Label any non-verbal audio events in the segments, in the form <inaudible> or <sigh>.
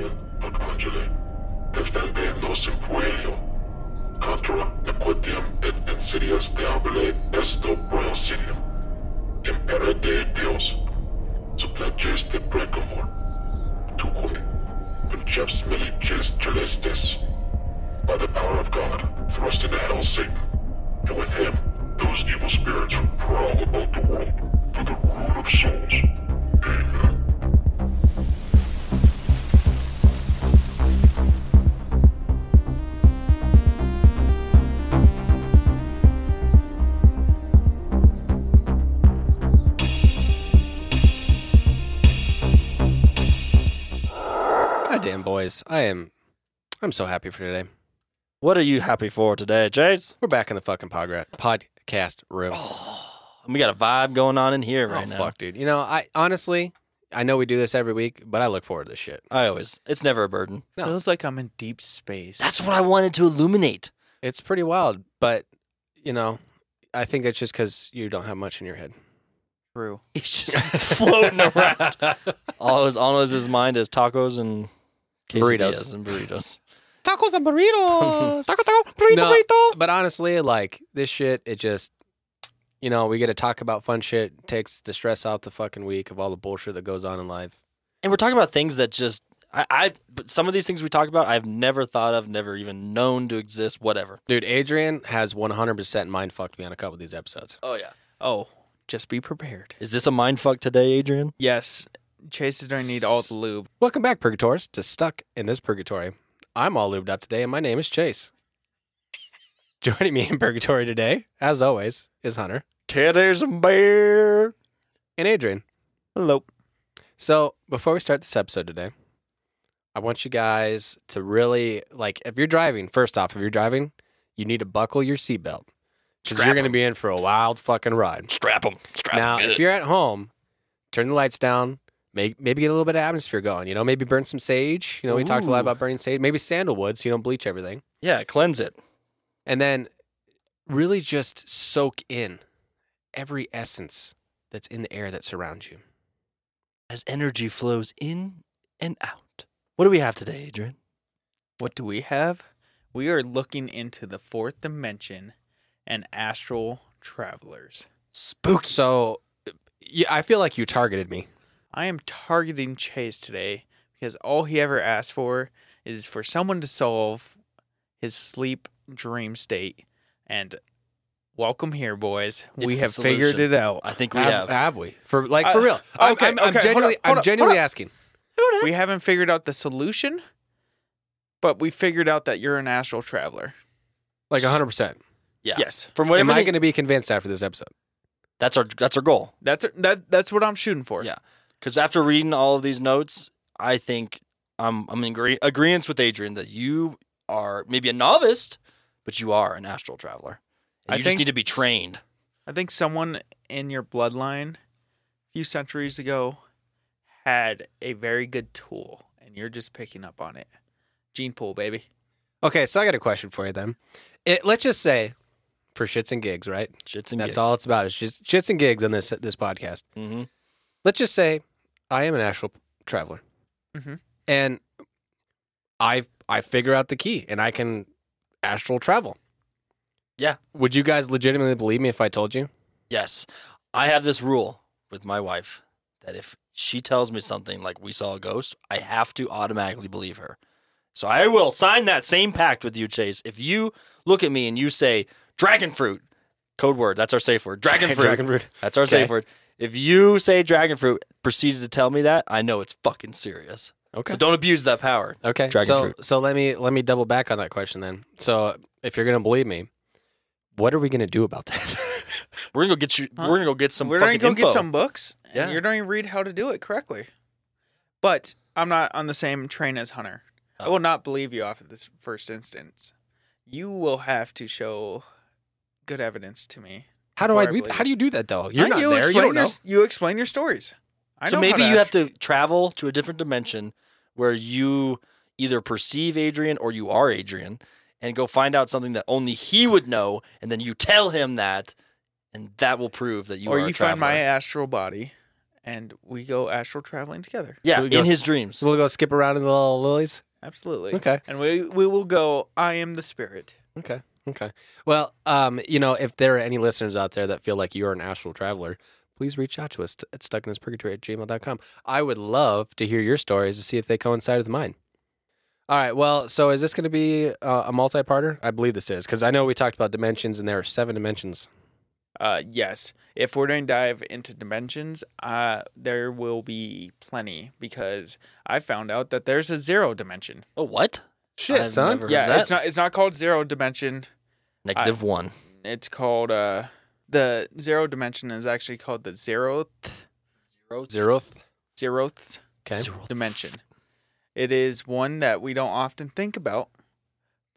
Angel Arcangeli, defendernos en contra nequitium et diabole esto de Dios, de tuque, conceps celestis, by the power of God, thrust into hell Satan, and with him, those evil spirits who prowl about the world for the ruin of souls. Amen. Goddamn boys, I am I'm so happy for today. What are you happy for today, Chase? We're back in the fucking podgra- podcast room. Oh, we got a vibe going on in here Oh, right now. fuck, dude. You know, I honestly, I know we do this every week, but I look forward to this shit. I always, it's never a burden. No. Feels like I'm in deep space. That's what I wanted to illuminate. It's pretty wild, but you know, I think it's just because you don't have much in your head. true. He's just <laughs> floating around. <laughs> All his, all his mind is tacos and Burritos. and burritos. <laughs> Tacos and burritos. Taco, taco, <laughs> burrito, No. burrito. but honestly, like this shit, it just, you know, we get to talk about fun shit. Takes the stress out the fucking week of all the bullshit that goes on in life. And we're talking about things that just, I, I, but some of these things we talk about, I've never thought of, never even known to exist, whatever. Dude, Adrian has 100% mind fucked me on a couple of these episodes. Oh, yeah. Oh, just be prepared. Is this a mind fuck today, Adrian? Yes, Chase is going to need all the lube. Welcome back, Purgators, to Stuck in This Purgatory. I'm all lubed up today, and my name is Chase. Joining me in Purgatory today, as always, is Hunter Teddy's and bear. and Adrian. Hello. So, before we start this episode today, I want you guys to really, like, if you're driving, first off, if you're driving, you need to buckle your seatbelt because you're going to 'em. be in for a wild fucking ride. Strap him. Strap now, him if you're at home, turn the lights down. Maybe, maybe get a little bit of atmosphere going. You know, maybe burn some sage. You know, we talked a lot Ooh. about burning sage. Maybe sandalwood, so you don't bleach everything. Yeah, cleanse it. And then really just soak in every essence that's in the air that surrounds you. As energy flows in and out. What do we have today, Adrian? What do we have? We are looking into the fourth dimension and astral travelers. Spooked. So, yeah, I feel like you targeted me. I am targeting Chase today because all he ever asked for is for someone to solve his sleep dream state. And welcome here, boys. It's we the have figured it out. I think we have, have. we? For like for Uh, real? I'm, okay, I'm, I'm okay, hold genuinely, on, hold I'm genuinely hold on. asking. We haven't figured out the solution, but we figured out that you're an astral traveler. Like 100. percent Yeah. Yes. From what Am I going to be convinced after this episode? that's our that's our goal. That's that. That's what I'm shooting for. Yeah. Because after reading all of these notes, I think I'm I'm in agree- agreement with Adrian that you are maybe a novice, but you are an astral traveler. And I you just need to be trained. I think someone in your bloodline a few centuries ago had a very good tool, and you're just picking up on it. Gene pool, baby. Okay, so I got a question for you then. It, let's just say, for shits and gigs, right? Shits and That's all it's about. It's just shits and gigs on this this podcast. Mm-hmm. Let's just say I am an astral traveler, Mhm. and I I figure out the key, and I can astral travel. Yeah. Would you guys legitimately believe me if I told you? Yes. I have this rule with my wife that if she tells me something like we saw a ghost, I have to automatically believe her. So I will sign that same pact with you, Chase. If you look at me and you say dragon fruit, code word, that's our safe word. Dragon <laughs> fruit. Dragon fruit. That's our Okay. safe word. If you say dragon fruit, proceeded to tell me that, I know it's fucking serious. Okay. So don't abuse that power. Okay. Dragon so fruit. so let me let me double back on that question then. So if you're gonna believe me, what are we gonna do about this? <laughs> We're gonna go get you. Huh? We're gonna go get some We're gonna go info. get some books, and Yeah. you're going to read how to do it correctly. But I'm not on the same train as Hunter. I Oh. will not believe you off of this first instance. You will have to show good evidence to me. How do I, I how do you do that though? You're Uh, not you there. Explain You don't your, know. You explain your stories. I so know maybe how you have to travel to a different dimension where you either perceive Adrian or you are Adrian and go find out something that only he would know and then you tell him that and that will prove that you or are a you find my astral body, and we go astral traveling together. Yeah, we in go his dreams. So we'll go skip around in the little lilies. Absolutely. Okay. And we we will go. I am the spirit. Okay. Okay. Well, um, you know, if there are any listeners out there that feel like you're an astral traveler, please reach out to us at stuckinispurgatory at gmail.com. I would love to hear your stories to see if they coincide with mine. All right. Well, so is this going to be uh, a multi-parter? I believe this is because I know we talked about dimensions and there are seven dimensions. Uh, yes. If we're going to dive into dimensions, uh, there will be plenty because I found out that there's a zero dimension. Oh, what? Shit, I've son. never heard yeah, that. it's not. It's not called zero dimension. Negative one. It's called uh, the zero dimension is actually called the zeroth Zeroth. zeroth Okay. dimension. It is one that we don't often think about.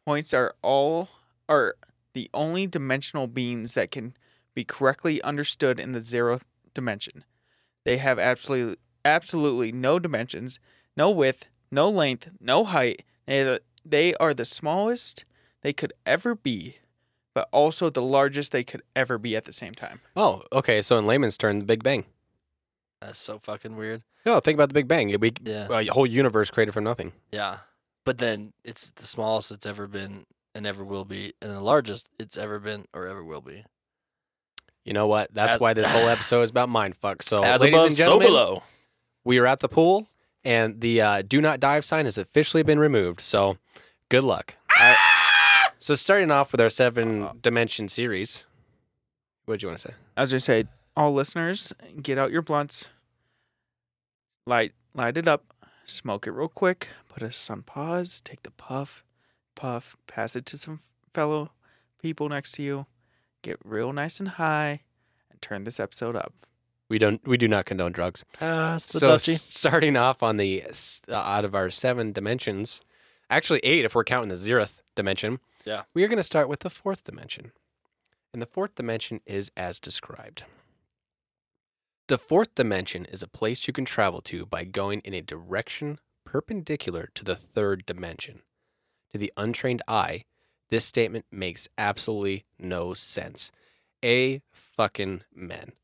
Points are all are the only dimensional beings that can be correctly understood in the zeroth dimension. They have absolutely absolutely no dimensions, no width, no length, no height. They they are the smallest they could ever be, but also the largest they could ever be at the same time. Oh, okay. So in layman's term, the Big Bang. That's so fucking weird. No, think about the Big Bang. We, Yeah. a whole universe created from nothing. Yeah. But then it's the smallest it's ever been and ever will be, and the largest it's ever been or ever will be. You know what? That's As- why this whole <laughs> episode is about mindfuck. So, As ladies above, and so gentlemen, below. we are at the pool, and the uh, "Do Not Dive" sign has officially been removed. So, good luck. All right. So, starting off with our seven dimension series, what do you want to say? as I say, all listeners, get out your blunts, light light it up, smoke it real quick, put us on pause, take the puff, puff, pass it to some fellow people next to you, get real nice and high, and turn this episode up. We don't. We do not condone drugs. Pass the so, s- starting off on the uh, out of our seven dimensions, actually eight if we're counting the zeroth dimension. Yeah. We are going to start with the fourth dimension. And the fourth dimension is as described. The fourth dimension is a place you can travel to by going in a direction perpendicular to the third dimension. To the untrained eye, this statement makes absolutely no sense. A fucking men. <laughs>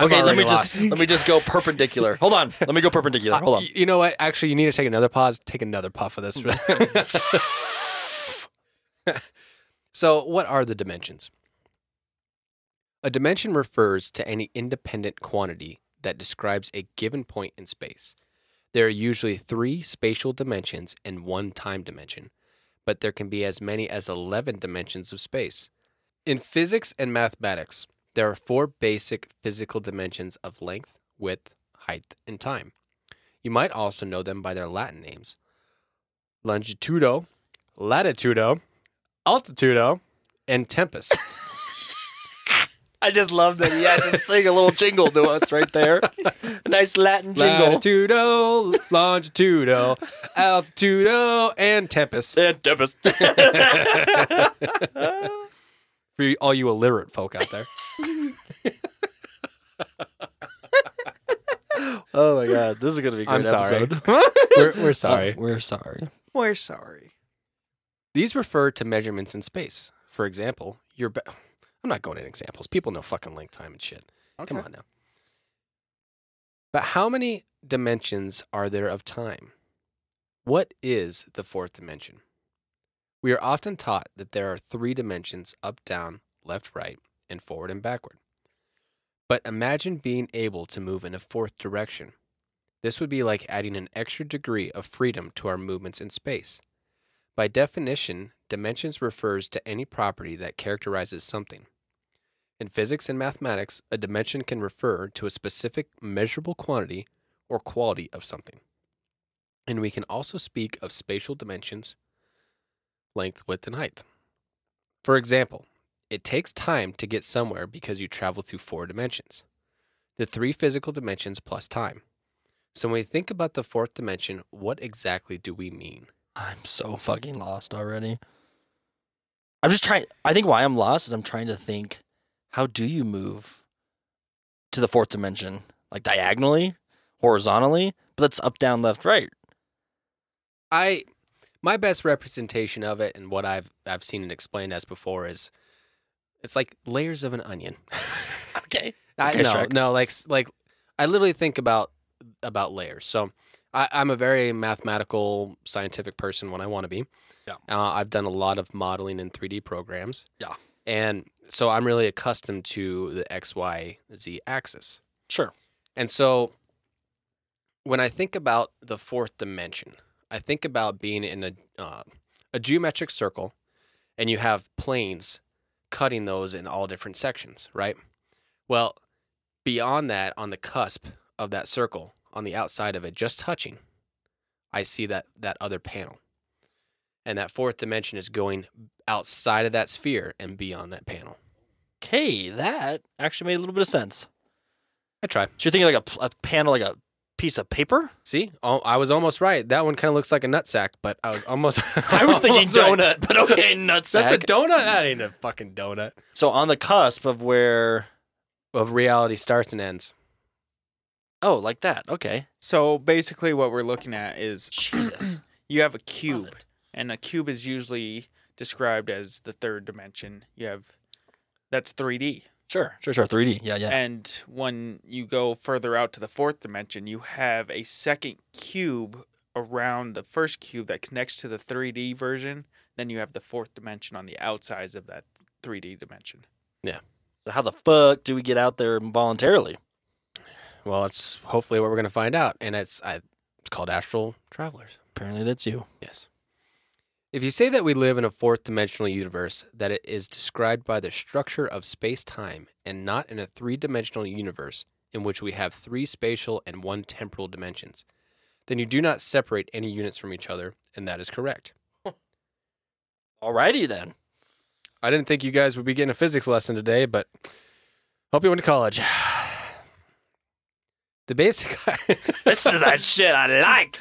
Okay, let me lost. just let me just go perpendicular. Hold on. Let me go perpendicular. Hold on. y- You know what? Actually, you need to take another pause. Take another puff of this. <laughs> <laughs> <laughs> so, what are the dimensions? A dimension refers to any independent quantity that describes a given point in space. There are usually three spatial dimensions and one time dimension, but there can be as many as 11 dimensions of space. In physics and mathematics, there are four basic physical dimensions of length, width, height, and time. You might also know them by their Latin names longitudo, latitudo, altitudo, and Tempest. <laughs> I just love that he had to sing a little jingle to us right there. A <laughs> nice Latin jingle. Latitudo, longitudo, altitudo, and tempest. And Tempest. <laughs> For all you illiterate folk out there. oh my god, this is gonna be a great I'm sorry. episode. We're, we're sorry. Oh, we're sorry. We're sorry. These refer to measurements in space. For example, your. Be- <sighs> I'm not going into examples. People know fucking length, time, and shit. Come on now. But how many dimensions are there of time? What is the fourth dimension? We are often taught that there are three dimensions up, down, left, right, and forward and backward. But imagine being able to move in a fourth direction. This would be like adding an extra degree of freedom to our movements in space. By definition, dimensions refers to any property that characterizes something. In physics and mathematics, a dimension can refer to a specific measurable quantity or quality of something. And we can also speak of spatial dimensions, length, width, and height. For example, it takes time to get somewhere because you travel through four dimensions the three physical dimensions plus time. So when we think about the fourth dimension, what exactly do we mean? I'm so fucking lost already. I'm just trying. I think why I'm lost is I'm trying to think. How do you move to the fourth dimension? Like diagonally, horizontally, but that's up, down, left, right. I my best representation of it and what I've I've seen it explained as before is it's like layers of an onion. <laughs> Okay. I, Okay, no, Shrek. no, like like I literally think about about layers. So I, I'm a very mathematical, scientific person when I want to be. Yeah. Uh, I've done a lot of modeling in 3D programs. Yeah. And so I'm really accustomed to the X, Y, Z axis. Sure. And so when I think about the fourth dimension, I think about being in a uh, a geometric circle, and you have planes cutting those in all different sections, right? Well, beyond that, on the cusp of that circle, on the outside of it, just touching, I see that that other panel, and that fourth dimension is going outside of that sphere and beyond that panel. Okay, that actually made a little bit of sense. I try. So you're thinking like a panel, like a piece of paper? See, oh, I was almost right. That one kind of looks like a nutsack, but I was almost. <laughs> <laughs> I was thinking right. donut, but okay, nutsack. That's a donut. That ain't a fucking donut. so on the cusp of where, Of reality starts and ends. Oh, like that. Okay. So basically, what we're looking at is <clears throat> Jesus. you have a cube, and a cube is usually described as the third dimension. You have that's 3D. Sure, sure, sure. 3D. Yeah, yeah. And when you go further out to the fourth dimension, you have a second cube around the first cube that connects to the 3D version. Then you have the fourth dimension on the outsides of that 3D dimension. Yeah. So how the fuck do we get out there voluntarily? Well, that's hopefully what we're gonna find out, and it's I, it's called astral travelers. Apparently, that's you. Yes. If you say that we live in a fourth dimensional universe, that it is described by the structure of space time and not in a three dimensional universe in which we have three spatial and one temporal dimensions, then you do not separate any units from each other, and that is correct. <laughs> Alrighty then. I didn't think you guys would be getting a physics lesson today, but hope you went to college. The basic. <laughs> This is that shit I like.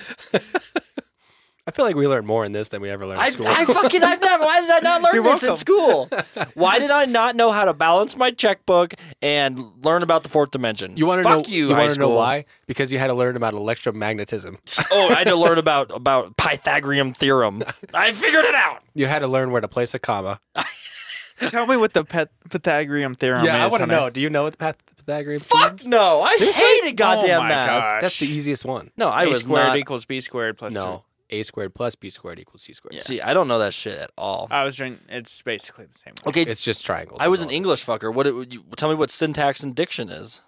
I feel like we learned more in this than we ever learned I, in school. I fucking I've never. Why did I not learn <laughs> You're this in school? <laughs> Why did I not know how to balance my checkbook and learn about the fourth dimension? you want to Fuck know? you, you high want to know school. why? Because you had to learn about electromagnetism. oh, I had to learn about about Pythagorean theorem. I figured it out. You had to learn where to place a comma. Tell me what the Pyth- Pythagorean theorem is. yeah, I is. want to Hunter. know. Do you know what the Pyth- Pythagorean theorem is? Fuck theorem? no! I Seriously? hated oh goddamn oh my math. gosh. That's the easiest one. No, I a was squared not. equals b squared plus No, a squared plus b squared equals c squared. See, I don't know that shit at all. I was trying. It's basically the same. One. Okay, It's just triangles. I was is an all it is. English fucker. What? It, would you, tell me what syntax and diction is.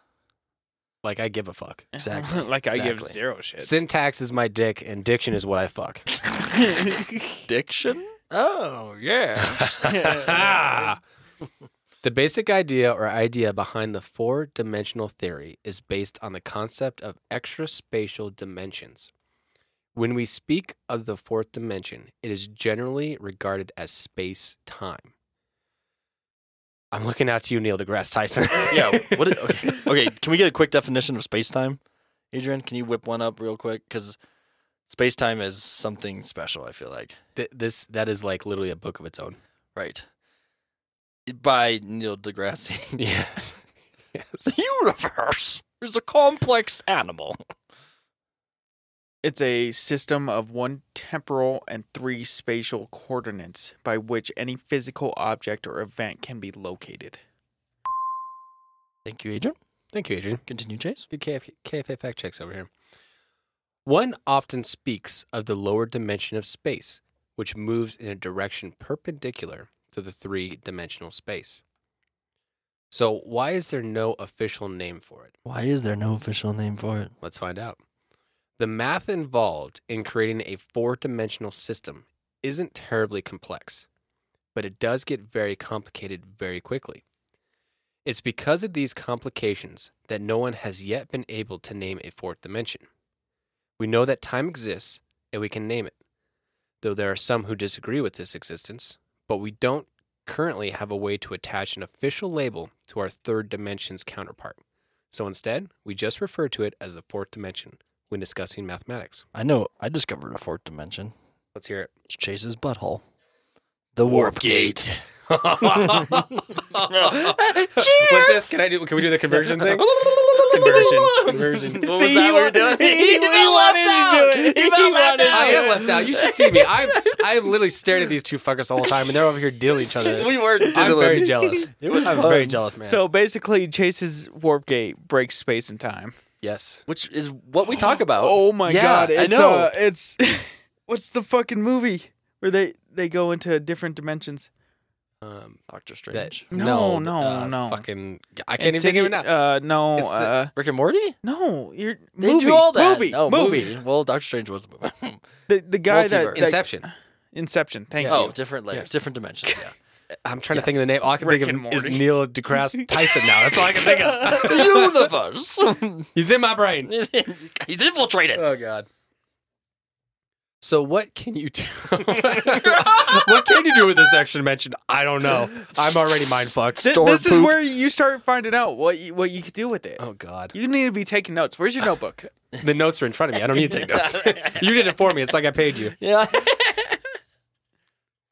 Like I give a fuck. <laughs> Exactly. like I give Exactly. zero shit. Syntax is my dick, and diction is what I fuck. <laughs> <laughs> Diction? Oh yeah. <laughs> the basic idea or idea behind the four dimensional theory is based on the concept of extraspatial dimensions. When we speak of the fourth dimension, it is generally regarded as space time. I'm looking out to you, Neil deGrasse Tyson. <laughs> yeah. What? It, okay. <laughs> Okay. Can we get a quick definition of space time, Adrian? Can you whip one up real quick? Because space time is something special. I feel like. Th- this that is like literally a book of its own. Right. By Neil deGrasse. <laughs> Yes. <laughs> yes. the universe is a complex animal. It's a system of one temporal and three spatial coordinates by which any physical object or event can be located. Thank you, Adrian. Thank you, Adrian. Continue, Chase. Good KF- KFA fact checks over here. One often speaks of the lower dimension of space, which moves in a direction perpendicular to the three dimensional space. So, why is there no official name for it? Why is there no official name for it? Let's find out. The math involved in creating a four dimensional system isn't terribly complex, but it does get very complicated very quickly. It's because of these complications that no one has yet been able to name a fourth dimension. We know that time exists and we can name it, though there are some who disagree with this existence, but we don't currently have a way to attach an official label to our third dimension's counterpart. So instead, we just refer to it as the fourth dimension when discussing mathematics. I know. I discovered a fourth dimension. Let's hear it. It's Chase's butthole. The warp gate. <laughs> What's this? Can I do? Can we do the conversion thing? <laughs> Conversion. Conversion. What was that we were doing? <laughs> He, wanted to do it. He felt left out. I am left out. You should see me. I'm I'm literally staring at these two fuckers the whole time, and they're over here dealing each other. We were I'm very jealous. It was I'm fun. very jealous, man. So basically, Chase's warp gate breaks space and time. Yes. which is what we talk about. Oh my Yeah, god! I know. uh, it's what's the fucking movie where they they go into different dimensions? Um, Doctor that, Strange. No, no, no, uh, no. Fucking, I can't even think of it now. Uh, no, It's uh, Rick and Morty? no. You're They movie, do all that. Movie, no, movie. Well, Doctor Strange was a movie. <laughs> The the guy that, Multiverse. that Inception. Inception. Thank Yes. oh, you. different layers, Yes. different dimensions. Yeah. <laughs> I'm trying to think of the name. All I can Rick think of is Neil deGrasse <laughs> Tyson now. That's all I can think of. the universe. He's in my brain. He's infiltrated. Oh God. So what can you do? <laughs> what can you do with this extra dimension? I don't know. I'm already mind fucked. Th- Store this is where you start finding out what you, what you could do with it. Oh God. You need to be taking notes. Where's your notebook? <laughs> The notes are in front of me. I don't need to take <laughs> notes. you did it for me. It's like I paid you. Yeah.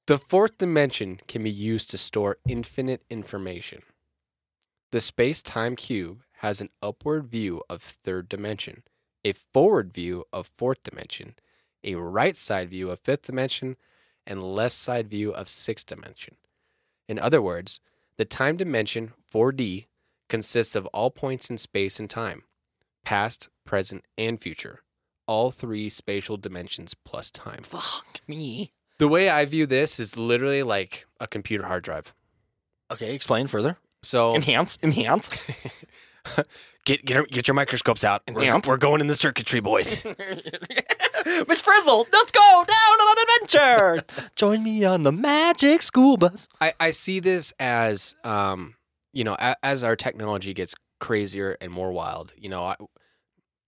The fourth dimension can be used to store infinite information. The space time cube has an upward view of third dimension, a forward view of fourth dimension, a right side view of fifth dimension, and left side view of sixth dimension. In other words, the time dimension 4D consists of all points in space and time, past, present, and future, all three spatial dimensions plus time. Fuck me. The way I view this is literally like a computer hard drive. Okay, explain further. So Enhance, enhance. <laughs> get get get your microscopes out. We're, Yeah. we're going in the circuitry, boys. <laughs> Miss Frizzle, let's go down on an adventure. <laughs> Join me on the magic school bus. I, I see this as um you know a, as our technology gets crazier and more wild. You know, I,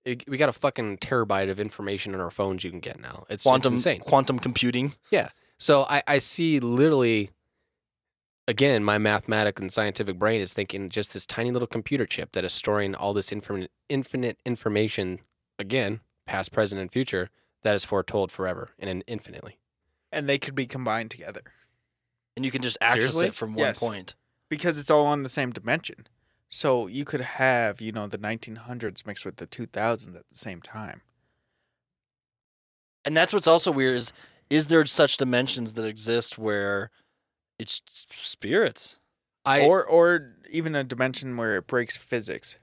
it, we got a fucking terabyte of information in our phones you can get now. It's, Quantum, it's insane. quantum computing. Yeah. So I, I see literally, again, my mathematic and scientific brain is thinking just this tiny little computer chip that is storing all this infinite, infinite information, again, past, present, and future, that is foretold forever and infinitely. And they could be combined together And you can just access Seriously? it from one Yes. point. because it's all on the same dimension. So you could have, you know, the 1900s mixed with the 2000s at the same time. And that's what's also weird is is there such dimensions that exist where it's spirits? I or or even a dimension where it breaks physics.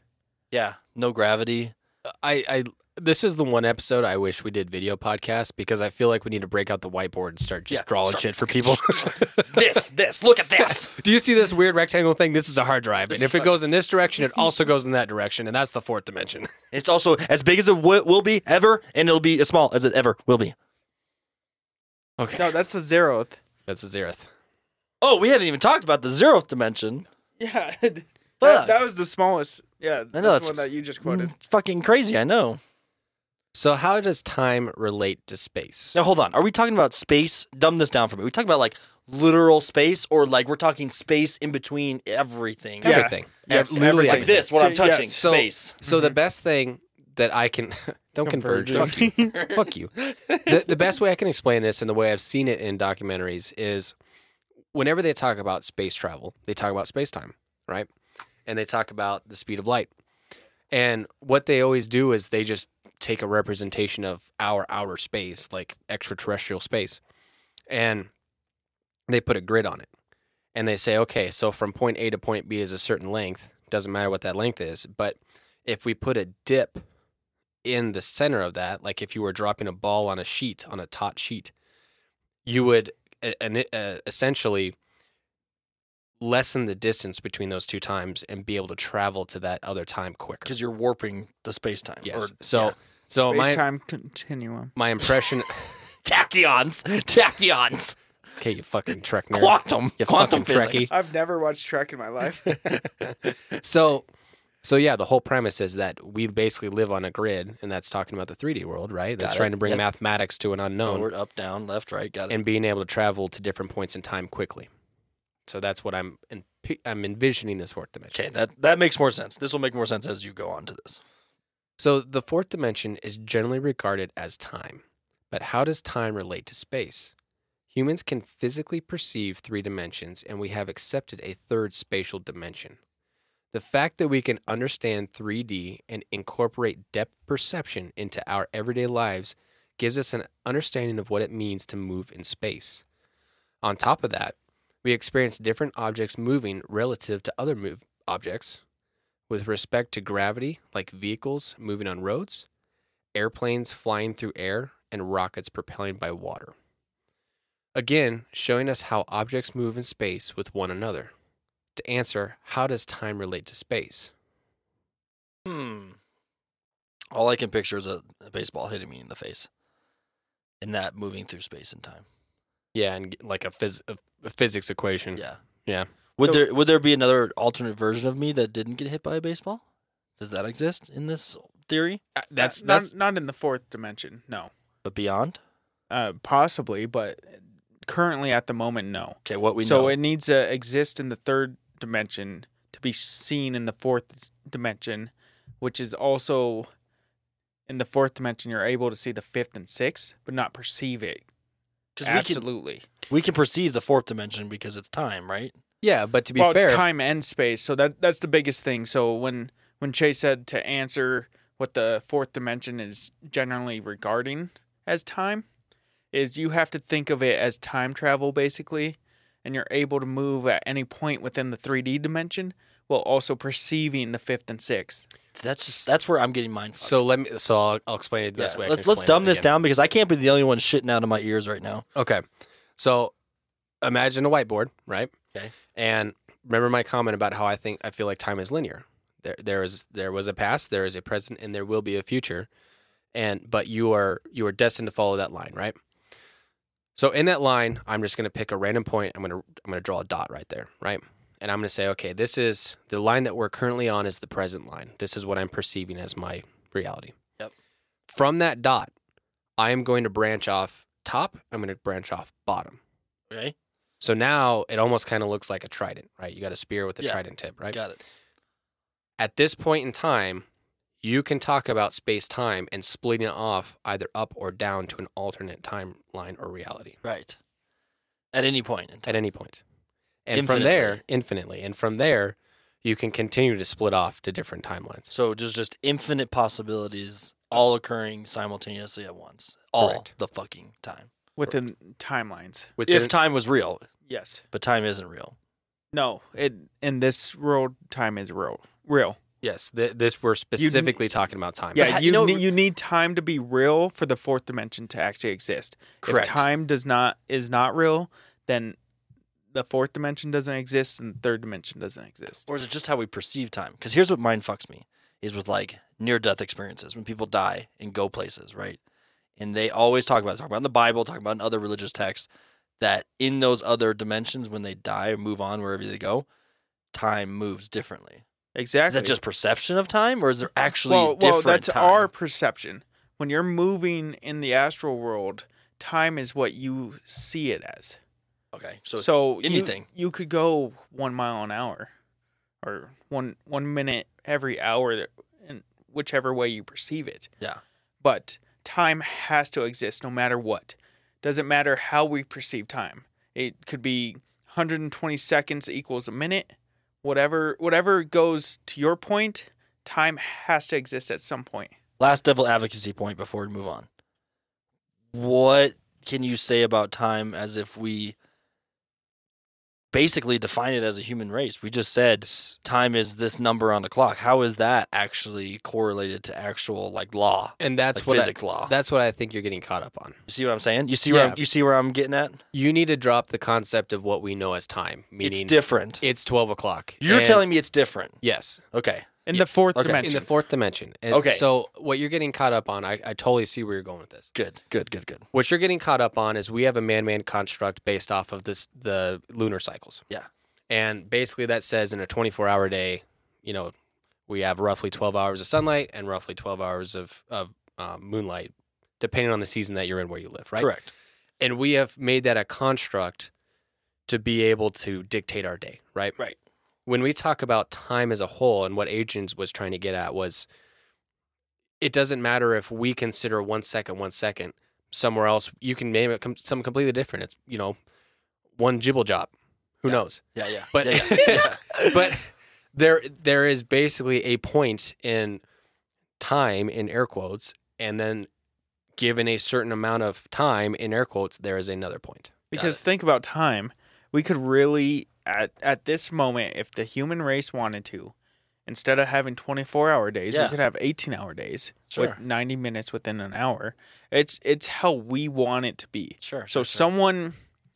Yeah, no gravity. I, I this is the one episode I wish we did video podcast because I feel like we need to break out the whiteboard and start just Yeah, drawing start- shit for people. <laughs> this, this, look at this. <laughs> Do you see this weird rectangle thing? This is a hard drive, This and if it goes in this direction, it also goes in that direction, and that's the fourth dimension. <laughs> It's also as big as it w- will be ever, and it'll be as small as it ever will be. Okay, No, that's the zeroth. that's a zeroth. Oh, we haven't even talked about the zeroth dimension. Yeah. <laughs> that, Fuck. that was the smallest. Yeah, I know, the that's- one that you just quoted. Mm, fucking crazy, I know. So, how does time relate to space? Now hold on. Are we talking about space? Dumb this down for me. we talking about like literal space, or like we're talking space in between everything? Yeah. Everything. Yes, literally everything. Like this, what So, I'm touching, yes. So- space. So the best thing that I can <laughs> don't converge. Fuck you. <laughs> Fuck you. The, the best way I can explain this, and the way I've seen it in documentaries, is whenever they talk about space travel, they talk about space time, right? And they talk about the speed of light. And what they always do is they just take a representation of our outer space, like extraterrestrial space, and they put a grid on it. And they say, okay, so from point A to point B is a certain length. Doesn't matter what that length is. But if we put a dip in the center of that, like if you were dropping a ball on a sheet, on a taut sheet, you would uh, uh, essentially lessen the distance between those two times and be able to travel to that other time quicker. Because you're warping the space time. Yes. so yeah. so Space my time continuum. my impression. <laughs> tachyons, tachyons, okay, you fucking Trek nerd. quantum, You quantum physics. Trekkie. I've never watched Trek in my life. <laughs> so so yeah, the whole premise is that we basically live on a grid, and that's talking about the 3D world, right? That's trying to bring Yep. mathematics to an unknown. Forward, up, down, left, right. Got it. and being able to travel to different points in time quickly. So that's what I'm I'm envisioning this fourth dimension. okay, that that makes more sense. This will make more sense as you go on to this. So the fourth dimension is generally regarded as time. But how does time relate to space? Humans can physically perceive three dimensions and we have accepted a third spatial dimension. The fact that we can understand 3D and incorporate depth perception into our everyday lives gives us an understanding of what it means to move in space. On top of that, we experience different objects moving relative to other move objects. with respect to gravity, like vehicles moving on roads, airplanes flying through air, and rockets propelling by water. Again, showing us how objects move in space with one another. To answer, how does time relate to space? Hmm. All I can picture is a, a baseball hitting me in the face, and that moving through space and time. Yeah, and like a, phys- a a physics equation. Yeah. Yeah. Would So- there would there be another alternate version of me that didn't get hit by a baseball? Does that exist in this theory? Uh, That's not that's not in the fourth dimension. No, But beyond? uh, possibly, but currently at the moment, no. Okay, what we so know. it needs to exist in the third dimension to be seen in the fourth dimension, which is also in the fourth dimension. You're able to see the fifth and sixth, but not perceive it. Because we can Absolutely. we can perceive the fourth dimension because it's time, right? yeah. But to be well, fair, it's time and space, so that that's the biggest thing. So when when Chase said to answer what the fourth dimension is generally regarding as time, is you have to think of it as time travel basically, and you're able to move at any point within the 3D dimension while also perceiving the fifth and sixth. So that's just, that's where I'm getting mind. So let me. So I'll, I'll explain it the best way. I let's let's dumb this down because I can't be the only one shitting out of my ears right now. Okay. So imagine a whiteboard, right? Okay. And remember my comment about how I think I feel like time is linear. There there is there was a past, there is a present, and there will be a future. And but you are you are destined to follow that line, right? So in that line, I'm just gonna pick a random point. I'm gonna I'm gonna draw a dot right there, right? And I'm gonna say, okay, this is the line that we're currently on is the present line. This is what I'm perceiving as my reality. Yep. From that dot, I am going to branch off top. I'm going to branch off bottom. Okay, So now it almost kind of looks like a trident, right? You got a spear with a Yeah. trident tip, right? got it. At this point in time, you can talk about space time and splitting it off either up or down to an alternate timeline or reality Right. At any point in time. at any point. And from there, Infinitely. infinitely. And from there, you can continue to split off to different timelines. So there's just infinite possibilities all occurring simultaneously at once. All Correct. the fucking time. Within timelines. Within, if time was real, Yes. but time isn't real. No, it in this world time is real. Real. Yes, th- this we're specifically talking about time. Yeah, you you know- need, you need time to be real for the fourth dimension to actually exist. Correct. If time does not is not real, then the fourth dimension doesn't exist and the third dimension doesn't exist. Or is it just how we perceive time? Because here's what mind fucks me is with like near death experiences when people die and go places, right? And they always talk about it, talk about in the Bible, talk about in other religious texts, that in those other dimensions when they die or move on wherever they go, time moves differently. Exactly. Is that just perception of time or is there uh, actually well, well, that's time? our perception. When you're moving in the astral world, time is what you see it as. Okay. So, So, you- anything. you, could go one mile an hour, or one one minute every hour, in whichever way you perceive it. Yeah. But time has to exist no matter what. Doesn't matter how we perceive time. It could be 120 seconds equals a minute. Whatever whatever goes to your point, time has to exist at some point. last devil advocacy point before we move on. What can you say about time as if we basically define it as a human race? We just said time is this number on the clock. How is that actually correlated to actual like law, and that's like what I, law? that's what I think you're getting caught up on. you see what I'm saying? You see where Yeah. I'm, you see where I'm getting at? You need to drop the concept of what we know as time, meaning it's different. it's 12 o'clock. You're And- telling me it's different. yes Okay. In Yeah. the fourth Okay. In the in the fourth dimension. And Okay. So what you're getting caught up on, I, I totally see where you're going with this. Good. Good. Good. Good. What you're getting caught up on is we have a man-man construct based off of this the lunar cycles. Yeah. And basically that says in a 24-hour day, you know, we have roughly 12 hours of sunlight and roughly 12 hours of of um, moonlight, depending on the season that you're in where you live, right? Correct. And we have made that a construct to be able to dictate our day, right? Right. When we talk about time as a whole and what Agents was trying to get at was it doesn't matter if we consider one second, one second, somewhere else, you can name it com- something completely different. It's, you know, one jibble job. Who Yeah. knows? Yeah. Yeah. But yeah, yeah, <laughs> yeah. but there there is basically a point in time in air quotes and then given a certain amount of time in air quotes there is another point Because think about time. We could really at at this moment, if the human race wanted to, instead of having 24 hour days, Yeah. we could have 18 hour days Sure. with 90 minutes within an hour. It's it's how we want it to be. Sure. So sure, sure. someone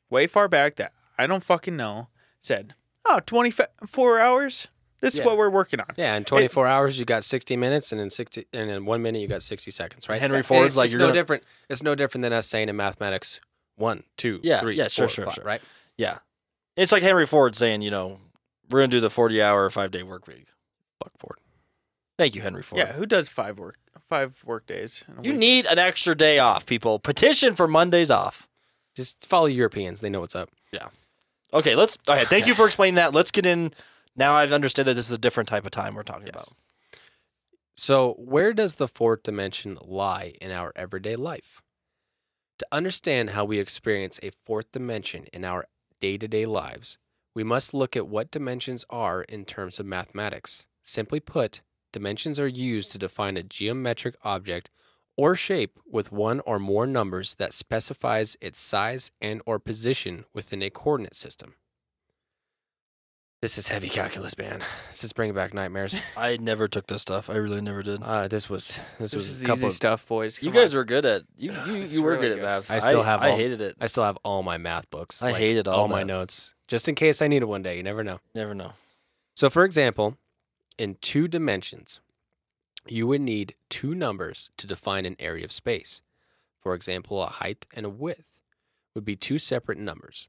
way far back that I don't fucking know said, "Oh, 24 hours. This Yeah. is what we're working on." Yeah, in 24 hours you got 60 minutes, and in 60 and in one minute you got 60 seconds, right? Henry Ford's it's, like, it's you're no gonna- different. It's no different than us saying in mathematics one, two, Yeah, three, yeah, sure, four, sure, five, sure. right? Yeah. It's like Henry Ford saying, you know, we're going to do the 40 hour, five day work week. Fuck Ford. Thank you, Henry Ford. Yeah, who does five work five work days? You week? need an extra day off, people. Petition for Mondays off. Just follow Europeans; they know what's up. Yeah. Okay, let's. Okay, thank you for <sighs> explaining that. Let's get in. Now I've understood that this is a different type of time we're talking Yes. about. So, where does the fourth dimension lie in our everyday life? To understand how we experience a fourth dimension in our day to day lives, we must look at what dimensions are in terms of mathematics. Simply put, dimensions are used to define a geometric object or shape with one or more numbers that specifies its size and or position within a coordinate system. This is heavy calculus, man. This is bringing back nightmares. <laughs> I never took this stuff. I really never did. Uh, this was this, This was is a couple easy of stuff, boys. you Come guys on. were good at you. You, It's you were really good at good. math. I still have I all- hated it. I still have all my math books. I hated all all my that. notes, just in case I need it one day. You never know. Never know. So, for example, in two dimensions, you would need two numbers to define an area of space. For example, a height and a width would be two separate numbers.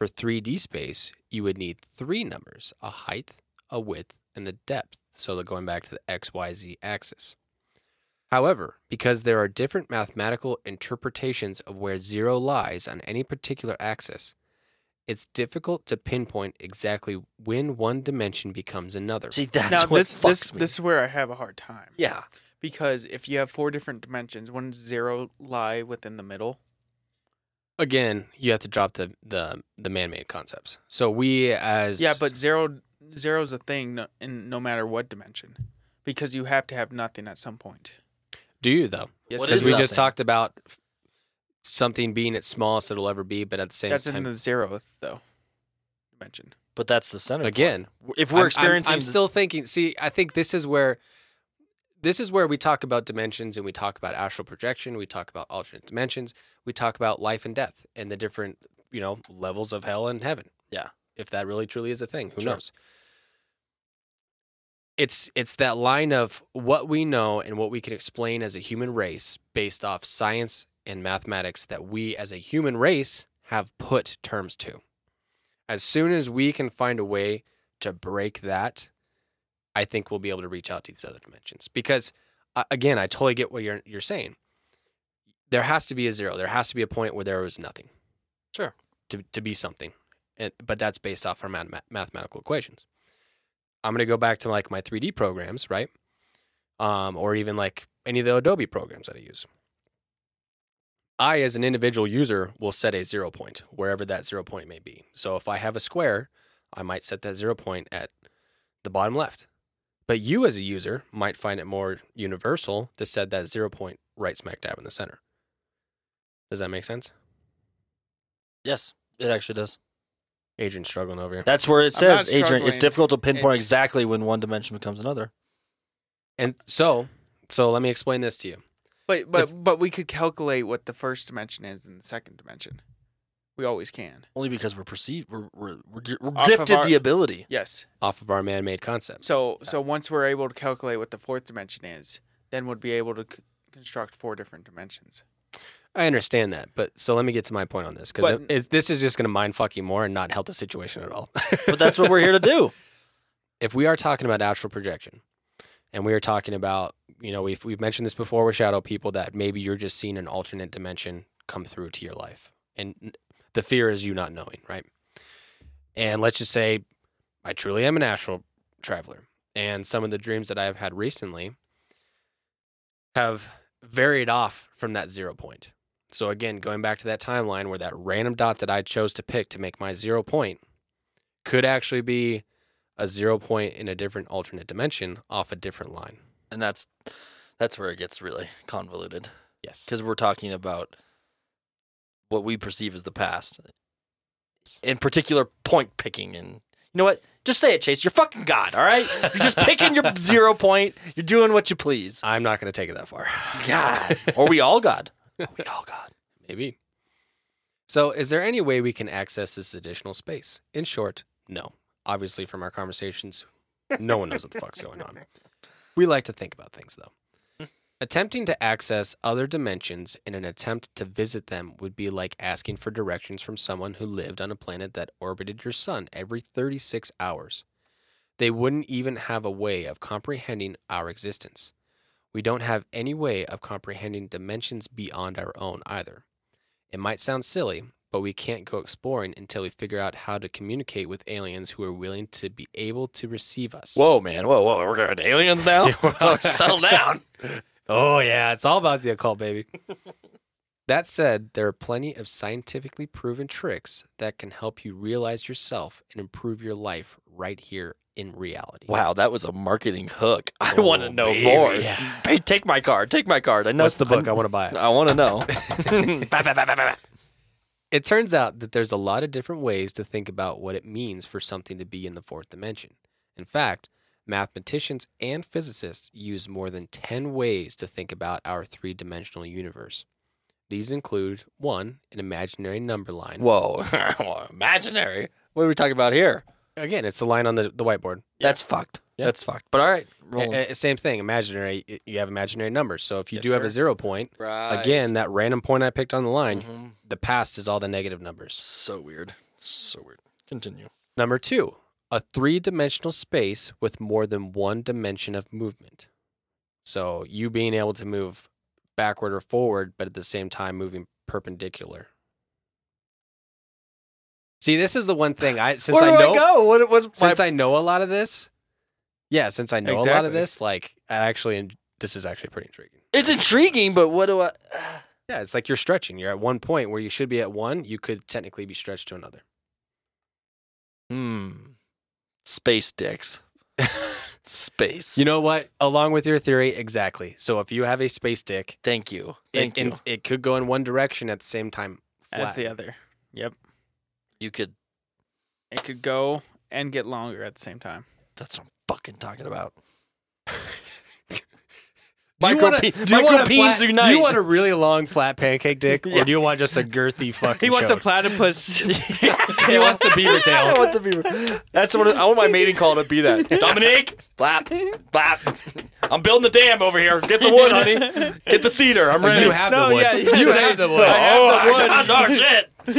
For 3D space, you would need three numbers a height, a width, and the depth. So, they're going back to the XYZ axis. However, because there are different mathematical interpretations of where zero lies on any particular axis, it's difficult to pinpoint exactly when one dimension becomes another. See, that's now what this fucks this me. this is where I have a hard time. yeah. Because if you have four different dimensions, wouldn't zero lie within the middle? Again, you have to drop the the, the man-made concepts. So we as Yeah, but zero zero's a thing no, in no matter what dimension, because you have to have nothing at some point. do you though? Yes, Because we is. just talked about something being its smallest it'll ever be, but at the same time That's time, in the zeroth though dimension. But that's the center. point. again, if we're I'm- experiencing, I'm, the- still thinking. See, I think this is where this is where we talk about dimensions and we talk about astral projection. We talk about alternate dimensions. We talk about life and death and the different you know levels of hell and heaven. Yeah. if that really truly is a thing, who Sure. knows? It's it's that line of what we know and what we can explain as a human race based off science and mathematics that we as a human race have put terms to. As soon as we can find a way to break that, I think we'll be able to reach out to these other dimensions. Because uh, again, I totally get what you're you're saying. There has to be a zero. There has to be a point where there was nothing. Sure. To to be something, and, but that's based off our math- mathematical equations. I'm gonna go back to like my 3D programs, right? Um, or even like any of the Adobe programs that I use. I, as an individual user, will set a zero point wherever that zero point may be. So if I have a square, I might set that zero point at the bottom left. But you, as a user, might find it more universal to set that zero point right smack dab in the center. Does that make sense? yes, it actually does. Adrian's struggling over here. That's where it says, not Adrian. It's struggling. difficult to pinpoint It's- exactly when one dimension becomes another. And so, so let me explain this to you. But but but we could calculate what the first dimension is in the second dimension. We always can. Only because we're perceived, we're we're we're, gi- we're Off of gifted our- the ability. Yes. off of our man-made concepts. So so once we're able to calculate what the fourth dimension is, then we'd be able to c- construct four different dimensions. I understand that, but so let me get to my point on this because this is just going to mind fuck you more and not help the situation at all. But that's what we're here to do. <laughs> if we are talking about astral projection, and we are talking about, you know, we've we've mentioned this before with shadow people that maybe you're just seeing an alternate dimension come through to your life, and the fear is you not knowing, right? And let's just say, I truly am an astral traveler, and some of the dreams that I've had recently have varied off from that zero point. So again, going back to that timeline where that random dot that I chose to pick to make my zero point could actually be a zero point in a different alternate dimension off a different line. And that's that's where it gets really convoluted Yes. because we're talking about what we perceive as the past. In particular, point picking, and you know what? Just say it, Chase. You're fucking God, all right? <laughs> You're just picking your zero point. You're doing what you please. I'm not going to take it that far. God. Or we all God. Are we all God. <laughs> Maybe. So, is there any way we can access this additional space? In short, no. Obviously, from our conversations, no one knows what the fuck's going on. <laughs> We like to think about things, though. Hmm. Attempting to access other dimensions in an attempt to visit them would be like asking for directions from someone who lived on a planet that orbited your sun every 36 hours. They wouldn't even have a way of comprehending our existence. We don't have any way of comprehending dimensions beyond our own either. It might sound silly, but we can't go exploring until we figure out how to communicate with aliens who are willing to be able to receive us. Whoa, man. Whoa, whoa. We're going to aliens now? <laughs> Oh, settle down. <laughs> Oh, yeah, it's all about the occult, baby. <laughs> that said, there are plenty of scientifically proven tricks that can help you realize yourself and improve your life right here in reality. Wow, that was a marketing hook. <laughs> I Oh, want to know baby, more. yeah. Hey, take my card. Take my card. I know What's the book? I I'm- want to buy it. <laughs> I want to know. <laughs> It turns out that there's a lot of different ways to think about what it means for something to be in the fourth dimension. In fact, mathematicians and physicists use more than 10 ways to think about our three dimensional universe. These include one, an imaginary number line. Whoa. Imaginary. What are we talking about here? Again, it's the line on the, the whiteboard. That's fucked. Yeah. That's fucked. But all right. Roll. A- a- same thing, imaginary, y- you have imaginary numbers. So if you Yes, do have a sir. zero point, right. again, that random point I picked on the line, Mhm. the past is all the negative numbers. So weird. So weird. Continue. Number two, a three dimensional space with more than one dimension of movement. So you being able to move backward or forward, but at the same time moving perpendicular. See, this is the one thing I since Where I know I go? What was my, since I know a lot of this. Yeah, since I know a lot of this, like I actually this is actually pretty intriguing. It's intriguing, but what do I? <sighs> Yeah, it's like you're stretching. You're at one point where you should be at one, you could technically be stretched to another. Hmm. Space dicks. <laughs> Space. You know what? Along with your theory, exactly. So if you have a space dick, Thank you. it, Thank you. in- it could go in one direction at the same time. As the other. Yep. You could. It could go and get longer at the same time. That's what I'm fucking talking about. Do you Micro want pe- a, do micro peens flat- unite. Do you want a really long flat pancake <laughs> dick, Yeah. or do you want just a girthy <laughs> fucking? He wants a platypus. <laughs> he wants the beaver tail. I tail. want the beaver. That's what I want my mating call to be. That Dominique, flap, flap. I'm building the dam over here. Get the wood, honey. Get the cedar. I'm ready. You have No, the wood. yeah, yeah, you yeah. have the wood. oh, have the I wood. got- oh, shit. But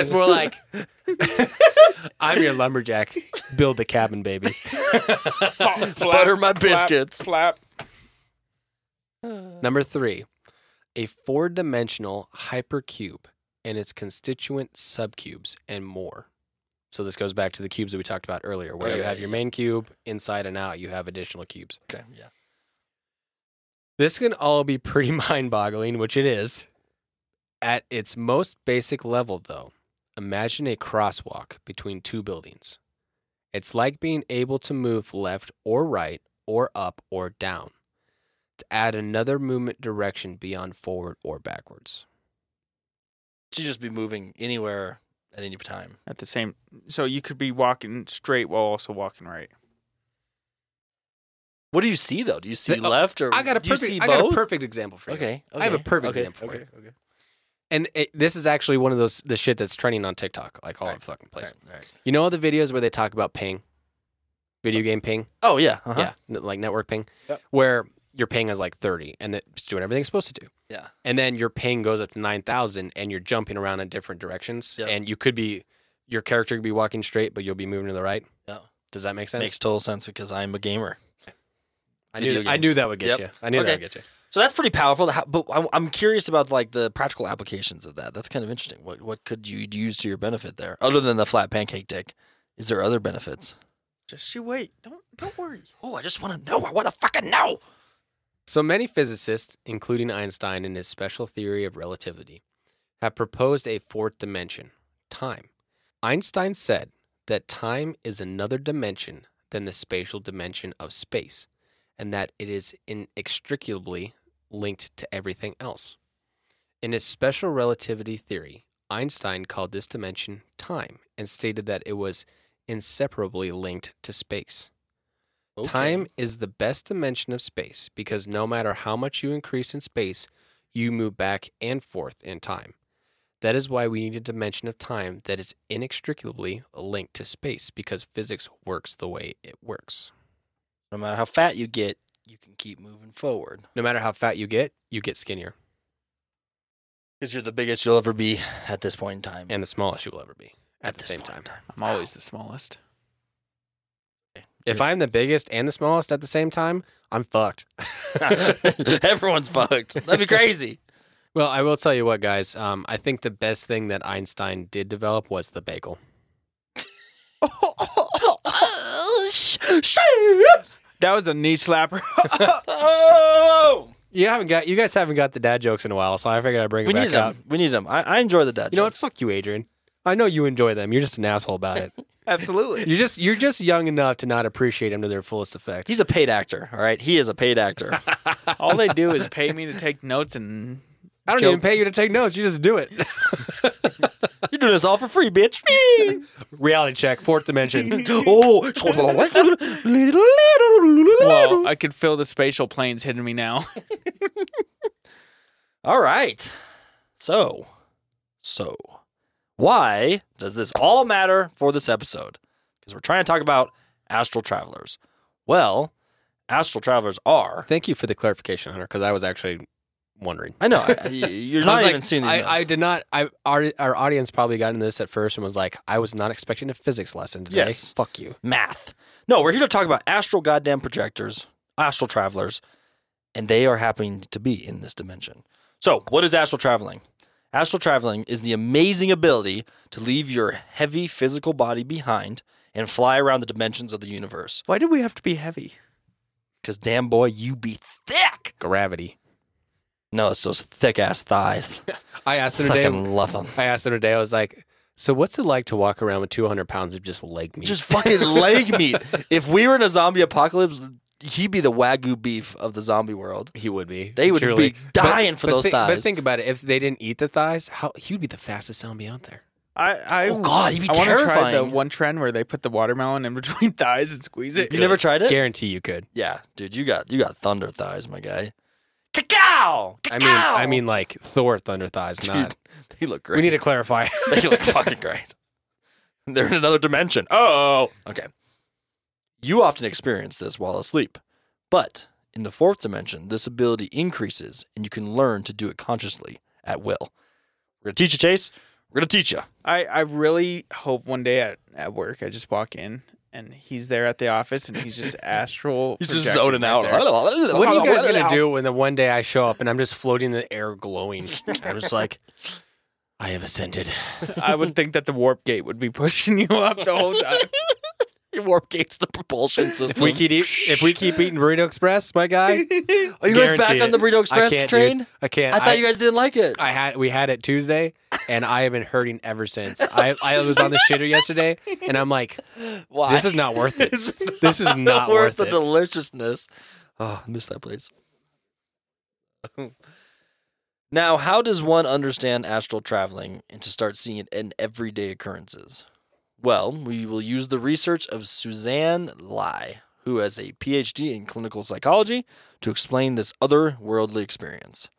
it's more like <laughs> I'm your lumberjack. Build the cabin, baby. Flap, <laughs> Butter my biscuits. Flap. Number three, a four-dimensional hypercube and its constituent subcubes and more. So this goes back to the cubes that we talked about earlier, where you have right, your yeah. main cube, inside and out, you have additional cubes. Okay, yeah. This can all be pretty <laughs> mind-boggling, which it is. At its most basic level, though, imagine a crosswalk between two buildings. It's like being able to move left or right or up or down to add another movement direction beyond forward or backwards. To just be moving anywhere at any time. At the same. So you could be walking straight while also walking right. What do you see though? Do you see The- oh, left or I got a do you perfect see I got a perfect example for you. Okay, I have a perfect okay, example for okay, you. okay. And it, this is actually one of those the shit that's trending on TikTok, like all Right, the fucking place. right. You know all the videos where they talk about ping? Video game ping? Oh yeah, uh-huh. Yeah, like network ping, Yep. where your ping is like 30 and it's doing everything it's supposed to do. Yeah. And then your ping goes up to 9,000 and you're jumping around in different directions. Yep. And you could be, your character could be walking straight, but you'll be moving to the right. Yeah. Does that make sense? Makes total sense because I'm a gamer. I, knew, I knew that would get Yep. you. I knew that would get you. So that's pretty powerful. But I'm- I'm curious about like the practical applications of that. That's kind of interesting. What what could you use to your benefit there, other than the flat pancake dick? Is there other benefits? Just you wait. Don't don't worry. Oh, I just want to know. I want to fucking know. So many physicists, including Einstein in his special theory of relativity, have proposed a fourth dimension, time. Einstein said that time is another dimension than the spatial dimension of space, and that it is inextricably linked to everything else. In his special relativity theory, Einstein called this dimension time and stated that it was inseparably linked to space. Okay. Time is the best dimension of space because no matter how much you increase in space, you move back and forth in time. That is why we need a dimension of time that is inextricably linked to space because physics works the way it works. No matter how fat you get, you can keep moving forward. No matter how fat you get, you get skinnier Because you're the biggest you'll ever be at this point in time. and the smallest you will ever be at, the same point time. I'm always the smallest. If I'm the biggest and the smallest at the same time, I'm fucked. <laughs> <laughs> Everyone's fucked. That'd be crazy. Well, I will tell you what, guys. Um, I think the best thing that Einstein did develop was the bagel. <laughs> That was a knee slapper. oh! <laughs> You haven't got, you guys haven't got the dad jokes in a while, so I figured I'd bring them We back need out. them. We need them. I, I enjoy the dad jokes. You know what? jokes. Fuck you, Adrian. I know you enjoy them. You're just an asshole about it. <laughs> Absolutely. You're just you're just young enough to not appreciate them to their fullest effect. He's a paid actor, all right? He is a paid actor. <laughs> All they do is pay me to take notes and I don't joke- even pay you to take notes. You just do it. You're doing this all for free, bitch. Reality check, fourth dimension. <laughs> oh. well, I could feel the spatial planes hitting me now. <laughs> All right. So, so why does this all matter for this episode? Because we're trying to talk about astral travelers. Well, astral travelers are. Thank you for the clarification, Hunter, because I was actually wondering. I know <laughs> I- I- you're not was even like, seeing these. I, notes. I did not. I our our audience probably got into this at first and was like, I was not expecting a physics lesson today. Yes. Fuck you. math. No, we're here to talk about astral goddamn projectors, astral travelers, and they are happening to be in this dimension. So, what is astral traveling? Astral traveling is the amazing ability to leave your heavy physical body behind and fly around the dimensions of the universe. Why do we have to be heavy? Because damn boy, you be thick. Gravity. No, it's those thick ass thighs. <laughs> I asked him today. Fucking love them. I asked him today. I was like, "So what's it like to walk around with 200 pounds of just leg meat?" Just fucking leg <laughs> meat. If we were in a zombie apocalypse, he'd be the wagyu beef of the zombie world. he would be. They would truly. be dying for but those thi- But thighs. think about it. If they didn't eat the thighs, how he would be the fastest zombie out there. I, I Oh, God, he'd be I wanna try the terrifying. one trend where they put the watermelon in <laughs> between thighs and squeeze it. You never tried it? Guarantee you could. Yeah, dude, you got you got thunder thighs, my guy. Cacao. I mean, I mean like Thor thunder thighs. dude, Not. <laughs> they look great. We need to clarify. <laughs> they look fucking great. They're in another dimension. Oh, okay. You often experience this while asleep, but in the fourth dimension, this ability increases, and you can learn to do it consciously at will. We're gonna teach you, Chase. We're gonna teach you. I, I really hope one day at, at work I just walk in and he's there at the office and he's just <laughs> astral. He's just projecting zoning right out. there. <laughs> what are you guys gonna do <laughs> when the one day I show up and I'm just floating in the air, glowing? I'm just like, I have ascended. I would think that the warp gate would be pushing you up the whole time. Warp gates the propulsion system. If we keep eat, if we keep eating Burrito Express, my guy, <laughs> Are you guys back guarantee on the. Burrito Express can't, train? dude. I can't. I thought you guys didn't like it. I had we had it Tuesday, and I have been hurting ever since. I I was on the shitter yesterday, and I'm like, <laughs> Why? this is not worth it. <laughs> This is This is not worth the it. deliciousness. Oh, I miss that place. now, how does one understand astral traveling and to start seeing it in everyday occurrences? Well, we will use the research of Suzanne Lie, who has a PhD in clinical psychology, to explain this otherworldly experience.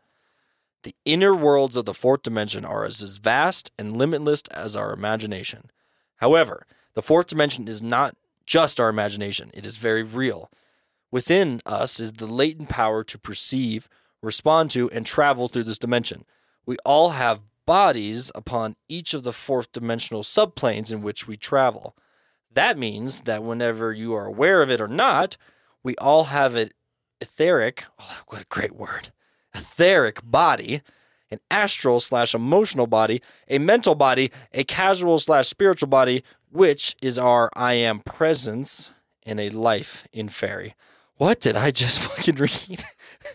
The inner worlds of the fourth dimension are as as vast and limitless as our imagination. However, the fourth dimension is not just our imagination, it is very real. Within us is the latent power to perceive, respond to, and travel through this dimension. We all have bodies upon each of the fourth dimensional subplanes in which we travel. That means that whenever you are aware of it or not, we all have an etheric, oh, what a great word, etheric body, an astral slash emotional body, a mental body, a casual slash spiritual body, which is our I am presence, and a life in fairy. What did I just <laughs> fucking read?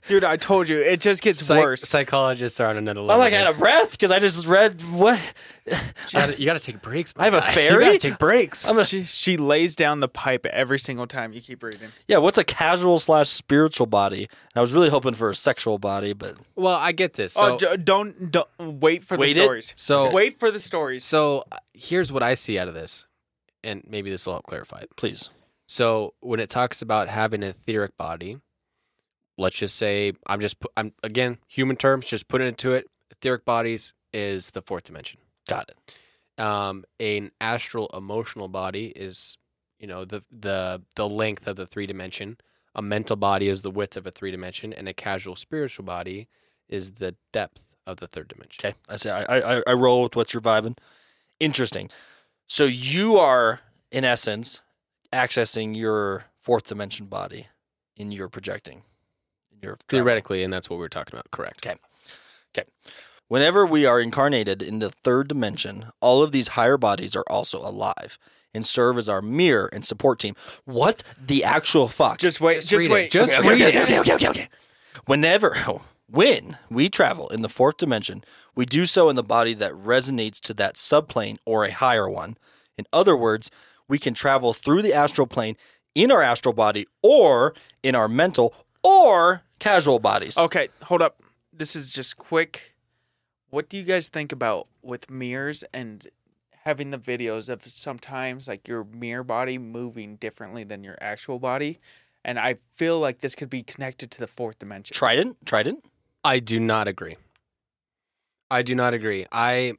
Dude, I told you, it just gets Psych- worse. Psychologists are on another level. I'm like out of breath because I just read what? you, gotta, you gotta take breaks. I have a <laughs> fairy? You gotta take breaks. I'm a, She, she lays down the pipe every single time you keep reading. yeah, what's a casual slash spiritual body? And I was really hoping for a sexual body, but well, I get this. So, oh, d- don't, don't wait for Wait the it? stories. so Wait for the stories. So uh, here's what I see out of this. and maybe this will help clarify it. Please. So when it talks about having an etheric body, let's just say I'm just I'm again human terms, just putting into it. Etheric bodies is the fourth dimension. Got it. Um, an astral emotional body is, you know, the the the length of the three dimension. A mental body is the width of a three dimension, and a casual spiritual body is the depth of the third dimension. Okay. I say I, I I roll with what you're vibing. Interesting. So you are in essence accessing your fourth dimension body in your projecting. In your travel. Theoretically, and that's what we were talking about. Correct. Okay. Okay. Whenever we are incarnated in the third dimension, all of these higher bodies are also alive and serve as our mirror and support team. What the actual fuck? Just wait. Just, read it. wait. Just okay, read okay, it. okay, okay, okay, okay. Whenever, <laughs> oh, when we travel in the fourth dimension, we do so in the body that resonates to that subplane or a higher one. In other words, we can travel through the astral plane in our astral body or in our mental or casual bodies. Okay, hold up. This is just quick. What do you guys think about with mirrors and having the videos of sometimes like your mirror body moving differently than your actual body? And I feel like this could be connected to the fourth dimension. Trident? Trident? I do not agree. I do not agree. I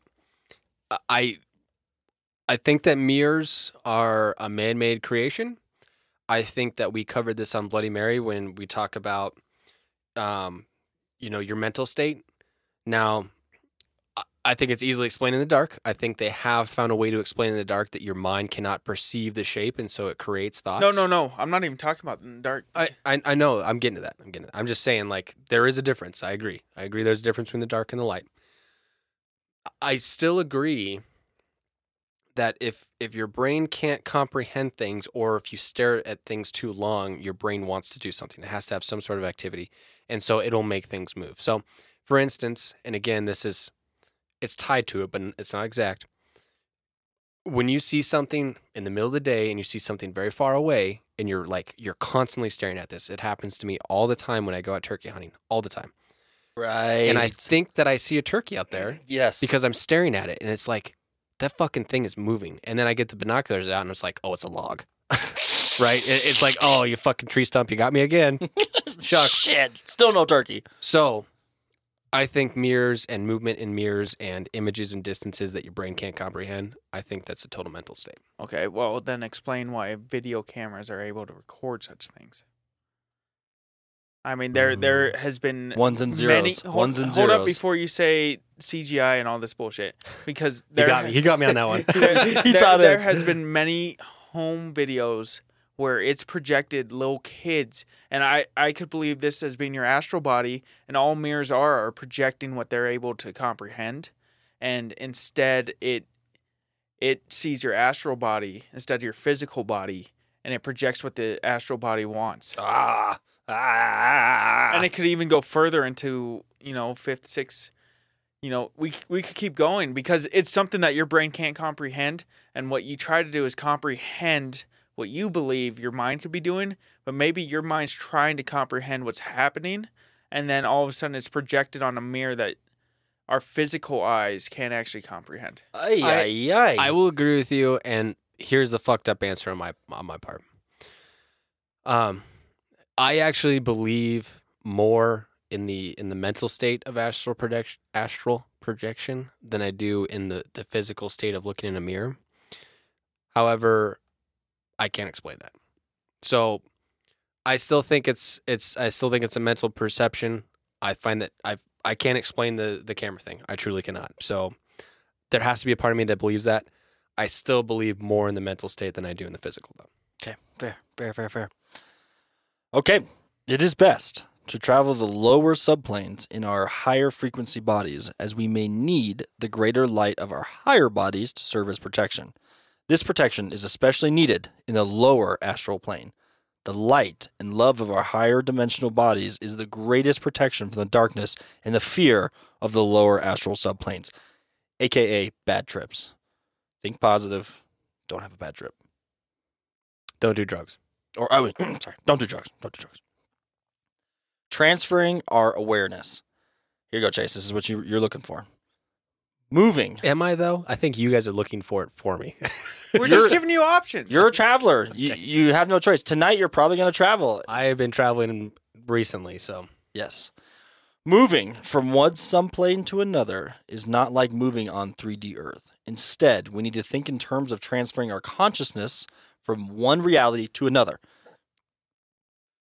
I I think that mirrors are a man-made creation. I think that we covered this on Bloody Mary when we talk about um you know your mental state. Now I- think it's easily explained in the dark. I think they have found a way to explain in the dark that your mind cannot perceive the shape and so it creates thoughts. No, no, no. I'm not even talking about in the dark. I, I I know. I'm getting to that. I'm getting. To that. I'm just saying, like, there is a difference. I agree. I agree. There's a difference between the dark and the light. I still agree that if if your brain can't comprehend things, or if you stare at things too long, your brain wants to do something. It has to have some sort of activity, and so it'll make things move. So, for instance, and again, this is it's tied to it, but it's not exact. When you see something in the middle of the day and you see something very far away, and you're like you're constantly staring at this. It happens to me all the time when I go out turkey hunting, all the time. Right. And I think that I see a turkey out there yes. because I'm staring at it and it's like that fucking thing is moving. And then I get the binoculars out and it's like, "Oh, it's a log." <laughs> right? It, it's like, "Oh, you fucking tree stump, you got me again." <laughs> Shucks. Shit. Still no turkey. So, I think mirrors and movement in mirrors and images and distances that your brain can't comprehend, I think that's a total mental state. Okay, well then explain why video cameras are able to record such things. I mean, there there has been Ones and many. zeros. Hold, Ones and zeros. hold up before you say CGI and all this bullshit, because He got me. He got me on that one. <laughs> there, <laughs> He there- thought there it. has been many home videos where it's projected little kids and I, I could believe this as being your astral body and all mirrors are are projecting what they're able to comprehend and instead it it sees your astral body instead of your physical body and it projects what the astral body wants Ah. Ah. and it could even go further into you know fifth sixth you know we we could keep going because it's something that your brain can't comprehend and what you try to do is comprehend what you believe your mind could be doing but maybe your mind's trying to comprehend what's happening and then all of a sudden it's projected on a mirror that our physical eyes can't actually comprehend Ay, I- ay, ay. I will agree with you, and here's the fucked up answer on my on my part. Um, I actually believe more in the in the mental state of astral projection astral projection than I do in the the physical state of looking in a mirror. However, I can't explain that. So, I still think it's it's I still think it's a mental perception. I find that I I can't explain the the camera thing. I truly cannot. So, there has to be a part of me that believes that. I still believe more in the mental state than I do in the physical, though. Okay, fair, fair, fair, fair. Okay, it is best to travel the lower subplanes in our higher frequency bodies, as we may need the greater light of our higher bodies to serve as protection. This protection is especially needed in the lower astral plane. The light and love of our higher dimensional bodies is the greatest protection from the darkness and the fear of the lower astral subplanes, aka bad trips. Think positive, don't have a bad trip. Don't do drugs. Or I mean, <clears throat> sorry, don't do drugs. Don't do drugs. Transferring our awareness. Here you go, Chase. This is what you, you're looking for. Moving. Am I though? I think you guys are looking for it for me. <laughs> We're You're- just giving you options. You're a traveler. You, Okay. you have no choice. Tonight, you're probably going to travel. I have been traveling recently, so Yes. Moving from one subplane to another is not like moving on 3D Earth. Instead, we need to think in terms of transferring our consciousness from one reality to another.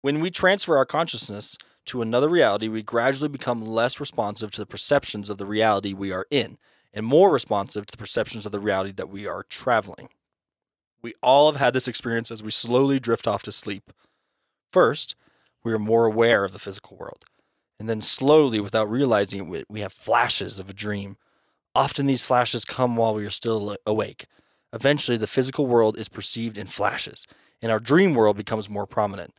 When we transfer our consciousness to another reality, we gradually become less responsive to the perceptions of the reality we are in and more responsive to the perceptions of the reality that we are traveling. We all have had this experience as we slowly drift off to sleep. First, we are more aware of the physical world. And then slowly, without realizing it, we- have flashes of a dream. Often these flashes come while we are still awake. Eventually, the physical world is perceived in flashes, and our dream world becomes more prominent.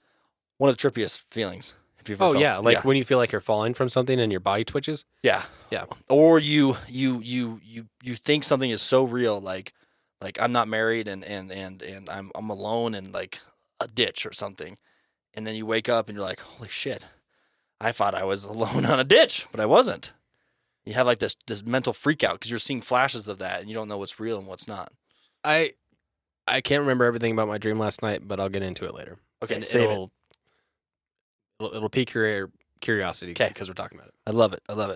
One of the trippiest feelings. If you've ever Oh felt- yeah, like when you feel like you're falling from something and your body twitches. yeah. Yeah. Or you you you you you think something is so real like like I'm not married and and and and I'm I'm alone in like a ditch or something. And then you wake up and you're like, "Holy shit. I thought I was <laughs> alone on a ditch, but I wasn't." You have like this this mental freak out because you're seeing flashes of that and you don't know what's real and what's not. I I can't remember everything about my dream last night, but I'll get into it later. Okay, And save it. it'll, it'll it'll pique your curiosity okay. because we're talking about it. I love it. I love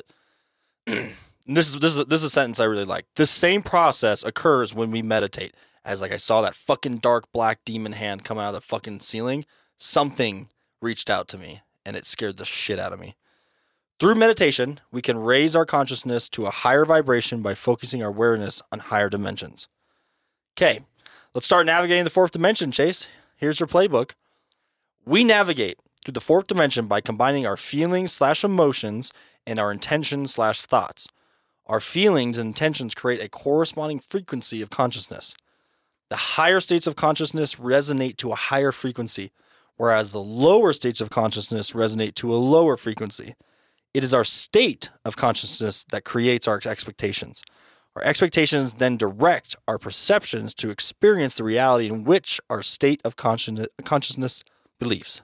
it. <clears throat> This is this is this is a sentence I really like. The same process occurs when we meditate. As like I saw that fucking dark black demon hand come out of the fucking ceiling, something reached out to me and it scared the shit out of me. Through meditation, we can raise our consciousness to a higher vibration by focusing our awareness on higher dimensions. Okay, let's start navigating the fourth dimension, Chase. Here's your playbook. We navigate through the fourth dimension by combining our feelings slash emotions and our intentions slash thoughts. Our feelings and intentions create a corresponding frequency of consciousness. The higher states of consciousness resonate to a higher frequency, whereas the lower states of consciousness resonate to a lower frequency. It is our state of consciousness that creates our expectations. Our expectations then direct our perceptions to experience the reality in which our state of consciousness believes.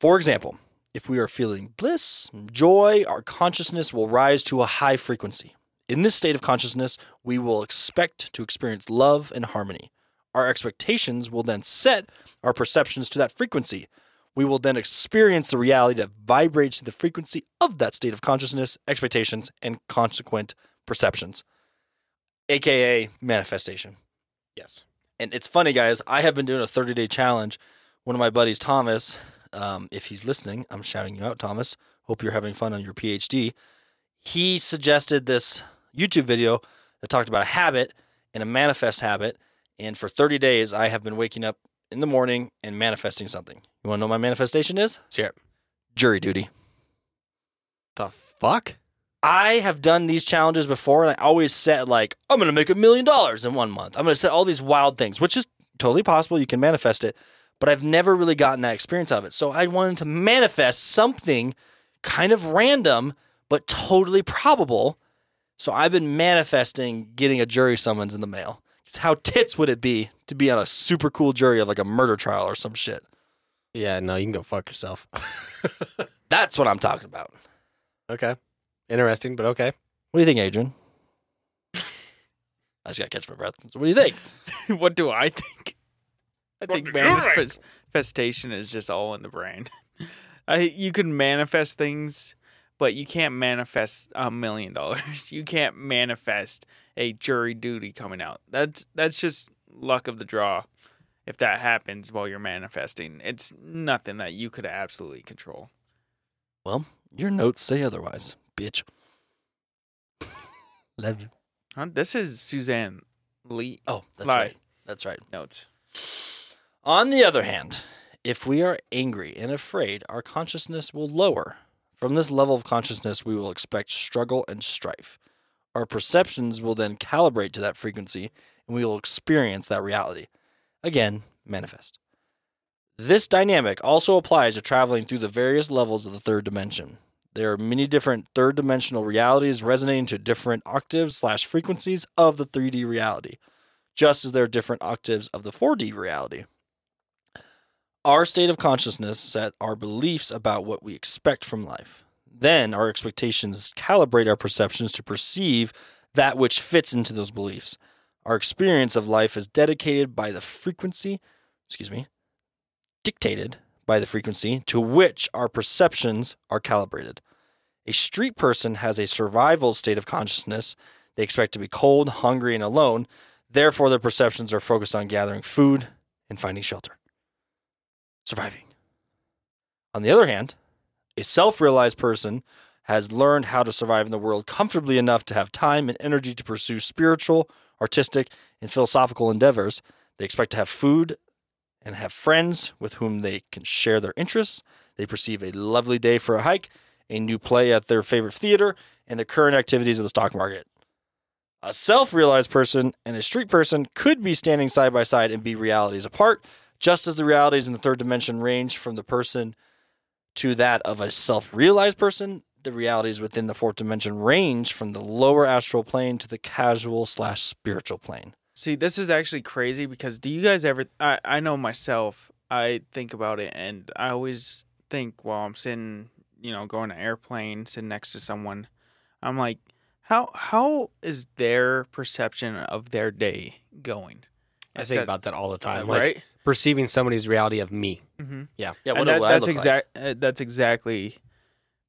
For example, if we are feeling bliss, joy, our consciousness will rise to a high frequency. In this state of consciousness, we will expect to experience love and harmony. Our expectations will then set our perceptions to that frequency. We will then experience the reality that vibrates to the frequency of that state of consciousness, expectations, and consequent perceptions, aka manifestation. Yes. And it's funny, guys. I have been doing a 30 day challenge. One of my buddies, Thomas, um, if he's listening, I'm shouting you out, Thomas. Hope you're having fun on your PhD. He suggested this YouTube video that talked about a habit and a manifest habit. And for 30 days, I have been waking up in the morning and manifesting something. You want to know what my manifestation is? Yeah. Jury duty. The fuck? I have done these challenges before, and I always set like I'm going to make a million dollars in one month. I'm going to set all these wild things, which is totally possible. You can manifest it, but I've never really gotten that experience of it. So I wanted to manifest something kind of random, but totally probable. So I've been manifesting getting a jury summons in the mail. How tits would it be to be on a super cool jury of like a murder trial or some shit? Yeah, no, you can go fuck yourself. <laughs> That's what I'm talking about. okay. Interesting, but okay. What do you think, Adrian? I just got to catch my breath. So what do you think? <laughs> what do I think? I What think do you think? manifestation is just all in the brain. <laughs> I, you can manifest things, but you can't manifest a million dollars. <laughs> You can't manifest a jury duty coming out. That's that's just luck of the draw. If that happens while you're manifesting, it's nothing that you could absolutely control. Well, your notes say otherwise, bitch. <laughs> Love you. Huh? This is Suzanne Lee Oh, that's Lie. right. That's right. notes. On the other hand, if we are angry and afraid, our consciousness will lower. From this level of consciousness, we will expect struggle and strife. Our perceptions will then calibrate to that frequency, and we will experience that reality. Again, manifest. This dynamic also applies to traveling through the various levels of the third dimension. There are many different third dimensional realities resonating to different octaves slash frequencies of the 3D reality, just as there are different octaves of the 4D reality. Our state of consciousness set our beliefs about what we expect from life. Then our expectations calibrate our perceptions to perceive that which fits into those beliefs. Our experience of life is dedicated by the frequency, excuse me, dictated by the frequency to which our perceptions are calibrated. A street person has a survival state of consciousness. They expect to be cold, hungry, and alone. Therefore, their perceptions are focused on gathering food and finding shelter. Surviving. On the other hand, a self realized person has learned how to survive in the world comfortably enough to have time and energy to pursue spiritual, artistic, and philosophical endeavors. They expect to have food and have friends with whom they can share their interests. They perceive a lovely day for a hike, a new play at their favorite theater, and the current activities of the stock market. A self realized person and a street person could be standing side by side and be realities apart, just as the realities in the third dimension range from the person to that of a self realized person. The realities within the fourth dimension range from the lower astral plane to the casual slash spiritual plane. See, this is actually crazy because do you guys ever? I I know myself. I think about it, and I always think while I'm sitting, you know, going to airplane, sitting next to someone, I'm like, how how is their perception of their day going? I think about that all the time. Like right? perceiving somebody's reality of me. Mm-hmm. Yeah, and what that, do I that's look like? Uh, that's exactly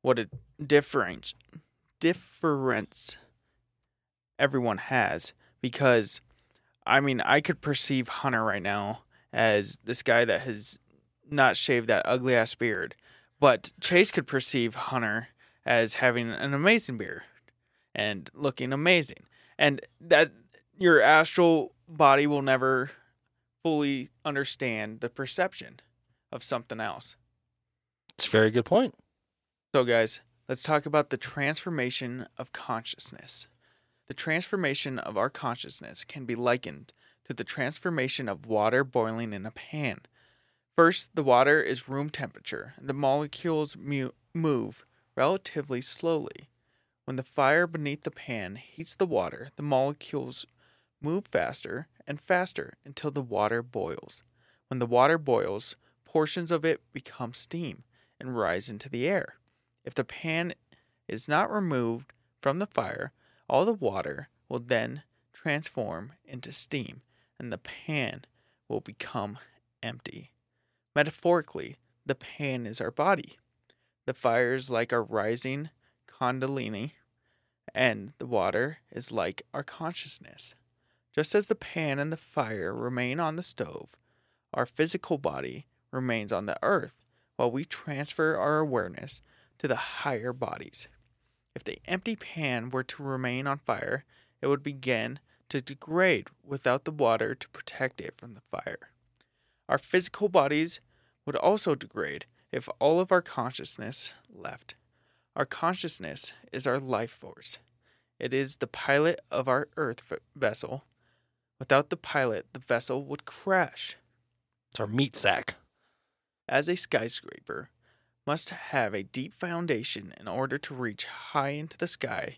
what a difference difference everyone has because I mean I could perceive Hunter right now as this guy that has not shaved that ugly ass beard, but Chase could perceive Hunter as having an amazing beard and looking amazing, and that your astral body will never fully understand the perception of something else. It's a very good point. So, guys, let's talk about the transformation of consciousness. The transformation of our consciousness can be likened to the transformation of water boiling in a pan. First, the water is room temperature, and the molecules mu- move relatively slowly. When the fire beneath the pan heats the water, the molecules move faster and faster until the water boils. When the water boils, portions of it become steam and rise into the air. If the pan is not removed from the fire, all the water will then transform into steam and the pan will become empty. Metaphorically, the pan is our body. The fire is like our rising kundalini, and the water is like our consciousness. Just as the pan and the fire remain on the stove, our physical body remains on the earth while we transfer our awareness to the higher bodies. If the empty pan were to remain on fire, it would begin to degrade without the water to protect it from the fire. Our physical bodies would also degrade if all of our consciousness left. Our consciousness is our life force. It is the pilot of our earth vessel. Without the pilot, the vessel would crash. It's our meat sack. As a skyscraper must have a deep foundation in order to reach high into the sky,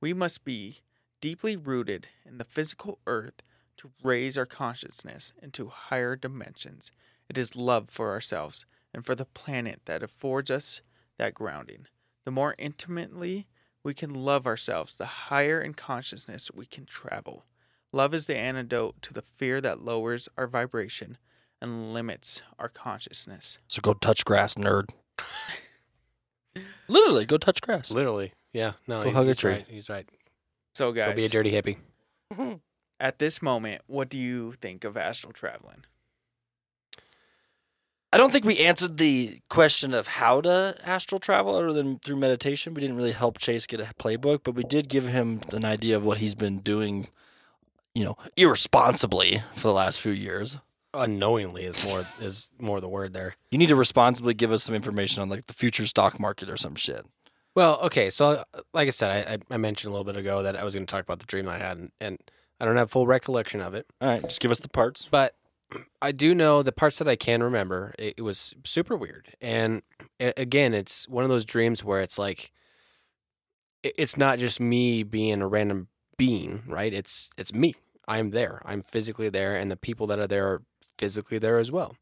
we must be deeply rooted in the physical earth to raise our consciousness into higher dimensions. It is love for ourselves and for the planet that affords us that grounding. The more intimately we can love ourselves, the higher in consciousness we can travel. Love is the antidote to the fear that lowers our vibration and limits our consciousness. So go touch grass, nerd. <laughs> Literally, go touch grass. Literally. Yeah. No, Go he- hug a he's tree. right. He's right. So, Go be a guys, dirty hippie. <laughs> at this moment, what do you think of astral traveling? I don't think we answered the question of how to astral travel other than through meditation. We didn't really help Chase get a playbook, but we did give him an idea of what he's been doing, you know, irresponsibly for the last few years. Unknowingly is more is more the word there. You need to responsibly give us some information on like the future stock market or some shit. Well, okay. So, like I said, I, I- I mentioned a little bit ago that I was going to talk about the dream I had, and, and I don't have full recollection of it, All right, just give us the parts. but I do know the parts that I can remember. It, it was super weird, and again, it's one of those dreams where it's like, it- it's not just me being a random being, right? It's it's me. I'm there. I'm physically there, and the people that are there are physically there as well.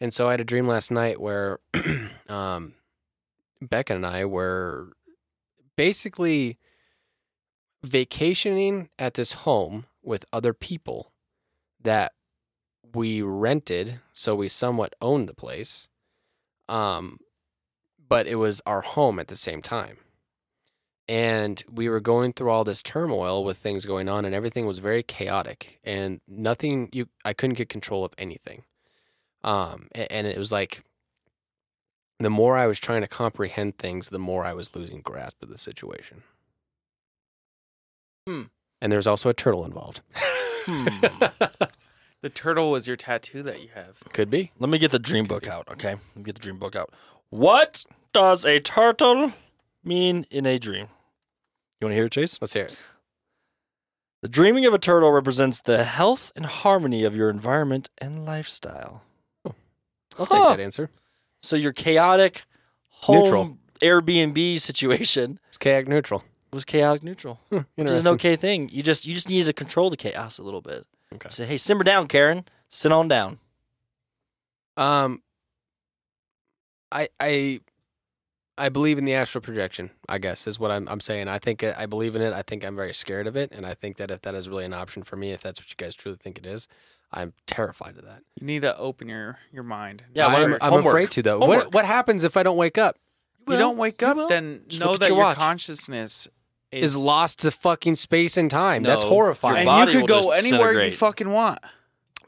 And so I had a dream last night where <clears throat> um, Becca and I were basically vacationing at this home with other people that we rented, so we somewhat owned the place. Um, but it was our home at the same time. And we were going through all this turmoil with things going on, and everything was very chaotic, and nothing you I couldn't get control of anything. Um, and it was like the more I was trying to comprehend things, the more I was losing grasp of the situation. Hmm. And there's also a turtle involved. Hmm. <laughs> The turtle was your tattoo that you have. Could be. Let me get the dream book out, okay? Let me get the dream book out. What does a turtle mean in a dream? You want to hear it, Chase? Let's hear it. The dreaming of a turtle represents the health and harmony of your environment and lifestyle. I'll Huh. take that answer. So your chaotic home Neutral. Airbnb situation It's chaotic neutral. It was chaotic neutral, Hmm, which is an okay thing. You just you just needed to control the chaos a little bit. Okay. Say, hey, simmer down, Karen. Sit on down. Um, I I I believe in the astral projection. I guess is what I'm I'm saying. I think uh, I believe in it. I think I'm very scared of it, and I think that if that is really an option for me, if that's what you guys truly think it is, I'm terrified of that. You need to open your your mind. Yeah, I'm, I'm afraid to though. Homework. What what happens if I don't wake up? you don't wake up, then Just know that your your, consciousness is, Is lost to fucking space and time. That's horrifying. and you could go anywhere you fucking want.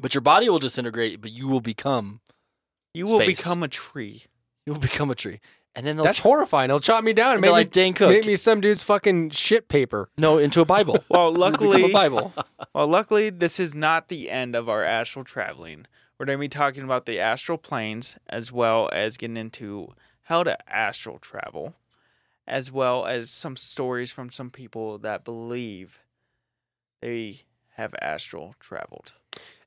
But your body will disintegrate, but you will become You will Space. become a tree. you will become a tree. And then they'll That's horrifying. They'll chop me down and and make they're me, like Dane Cook. make me some dude's fucking shit paper. no, into a Bible. <laughs> Well, luckily, a Bible. <laughs> well, luckily, this is not the end of our astral traveling. We're going to be talking about the astral planes as well as getting into how to astral travel, as well as some stories from some people that believe they have astral traveled.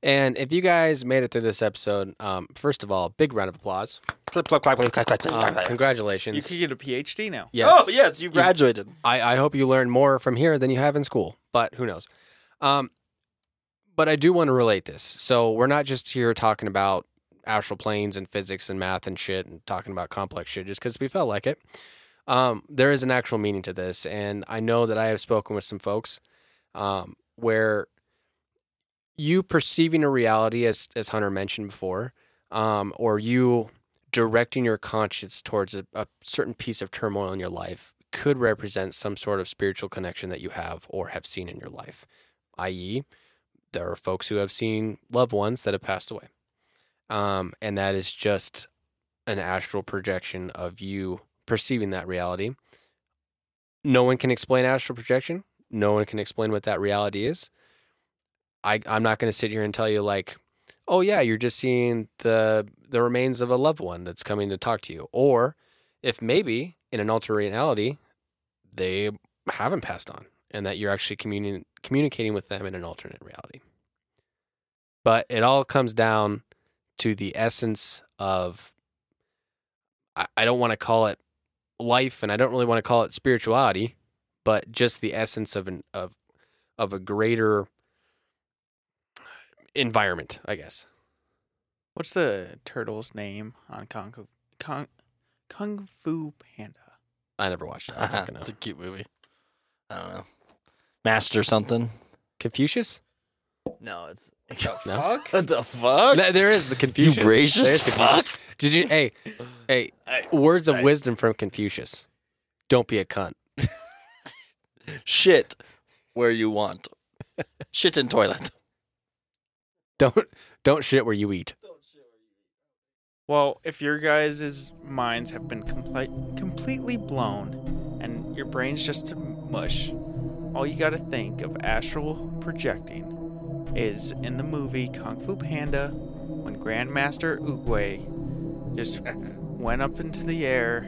And if you guys made it through this episode, um, first of all, big round of applause. Clip, clap, clap, clap, clap, clap, Um, clap, clap. You congratulations. could get a PhD now. yes. Oh, yes, you graduated. I, I hope you learn more from here than you have in school, but who knows? Um, but I do want to relate this. So we're not just here talking about astral planes and physics and math and shit and talking about complex shit just because we felt like it. Um, there is an actual meaning to this, and I know that I have spoken with some folks um, where you perceiving a reality, as as Hunter mentioned before, um, or you directing your conscience towards a, a certain piece of turmoil in your life could represent some sort of spiritual connection that you have or have seen in your life, i.e., there are folks who have seen loved ones that have passed away. Um, and that is just an astral projection of you perceiving that reality. No one can explain astral projection. No one can explain what that reality is. I, I'm not going to sit here and tell you like, oh yeah, you're just seeing the the remains of a loved one that's coming to talk to you, or if maybe in an alternate reality they haven't passed on and that you're actually communi- communicating with them in an alternate reality. But it all comes down to the essence of I, I don't want to call it life and I don't really want to call it spirituality, but just the essence of an of of a greater environment, I guess. What's the turtle's name on Kung Fu, Kung, Kung Fu Panda? I never watched it. I don't fucking know. it's a cute movie. I don't know. Master something. Confucius? No, it's No? Fuck. what the fuck? No, there is the Confucius. gracious There is Confucius. fuck. Did you? Hey, hey. Words of wisdom from Confucius. Don't be a cunt. <laughs> Shit where you want. Shit in toilet. Don't don't shit where you eat. Well, if your guys' minds have been complete, completely blown and your brain's just mush, all you gotta think of astral projecting is in the movie Kung Fu Panda when Grandmaster Oogway just <laughs> went up into the air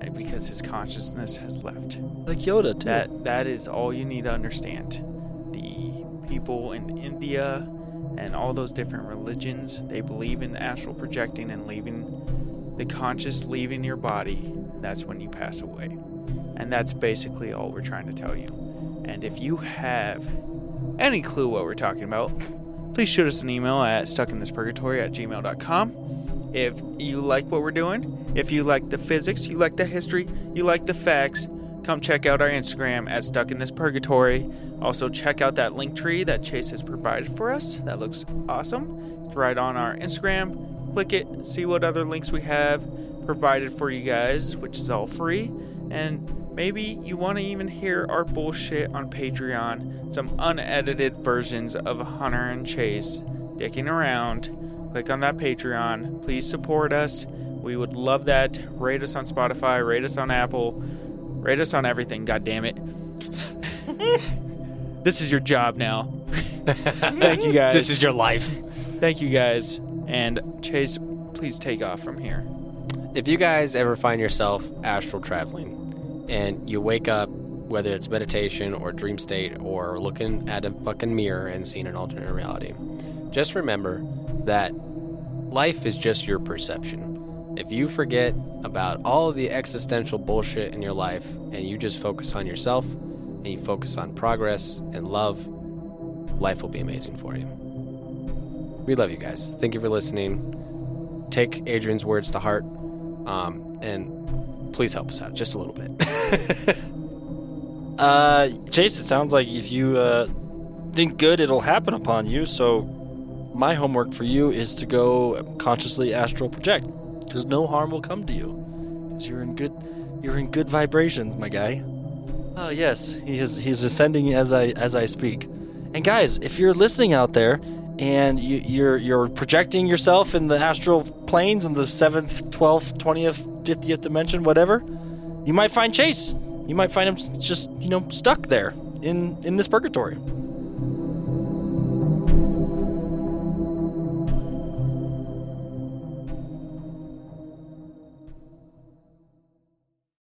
eh, because his consciousness has left. Like Yoda, too. That that is all you need to understand. The people in India and all those different religions, they believe in astral projecting and leaving the conscious leaving your body. That's when you pass away. And that's basically all we're trying to tell you. And if you have any clue what we're talking about, please shoot us an email at stuckinthispurgatory at gmail.com. If you like what we're doing, if you like the physics, you like the history, you like the facts, come check out our Instagram at Stuck in This Purgatory. Also, check out that link tree that Chase has provided for us. That looks awesome. It's right on our Instagram. Click it, see what other links we have provided for you guys, which is all free. And maybe you want to even hear our bullshit on Patreon, some unedited versions of Hunter and Chase dicking around. Click on that Patreon. Please support us. We would love that. Rate us on Spotify, rate us on Apple, rate us on everything, god damn it. this is your job now. <laughs> Thank you guys. This is your life. Thank you guys. And Chase, please take off from here. If you guys ever find yourself astral traveling and you wake up, whether it's meditation or dream state or looking at a fucking mirror and seeing an alternate reality, just remember that life is just your perception. If you forget about all the existential bullshit in your life and you just focus on yourself and you focus on progress and love, life will be amazing for you. We love you guys. Thank you for listening. Take Adrian's words to heart um, and please help us out just a little bit. <laughs> Uh, Chase, it sounds like if you uh, think good, it'll happen upon you. So, my homework for you is to go consciously astral project, because no harm will come to you, because you're in good, you're in good vibrations, my guy. Oh yes, he is. He's ascending as I as I speak. And guys, if you're listening out there and you, you're you're projecting yourself in the astral planes in the seventh, twelfth, twentieth, fiftieth dimension, whatever, you might find Chase. You might find him just you know stuck there in in this purgatory.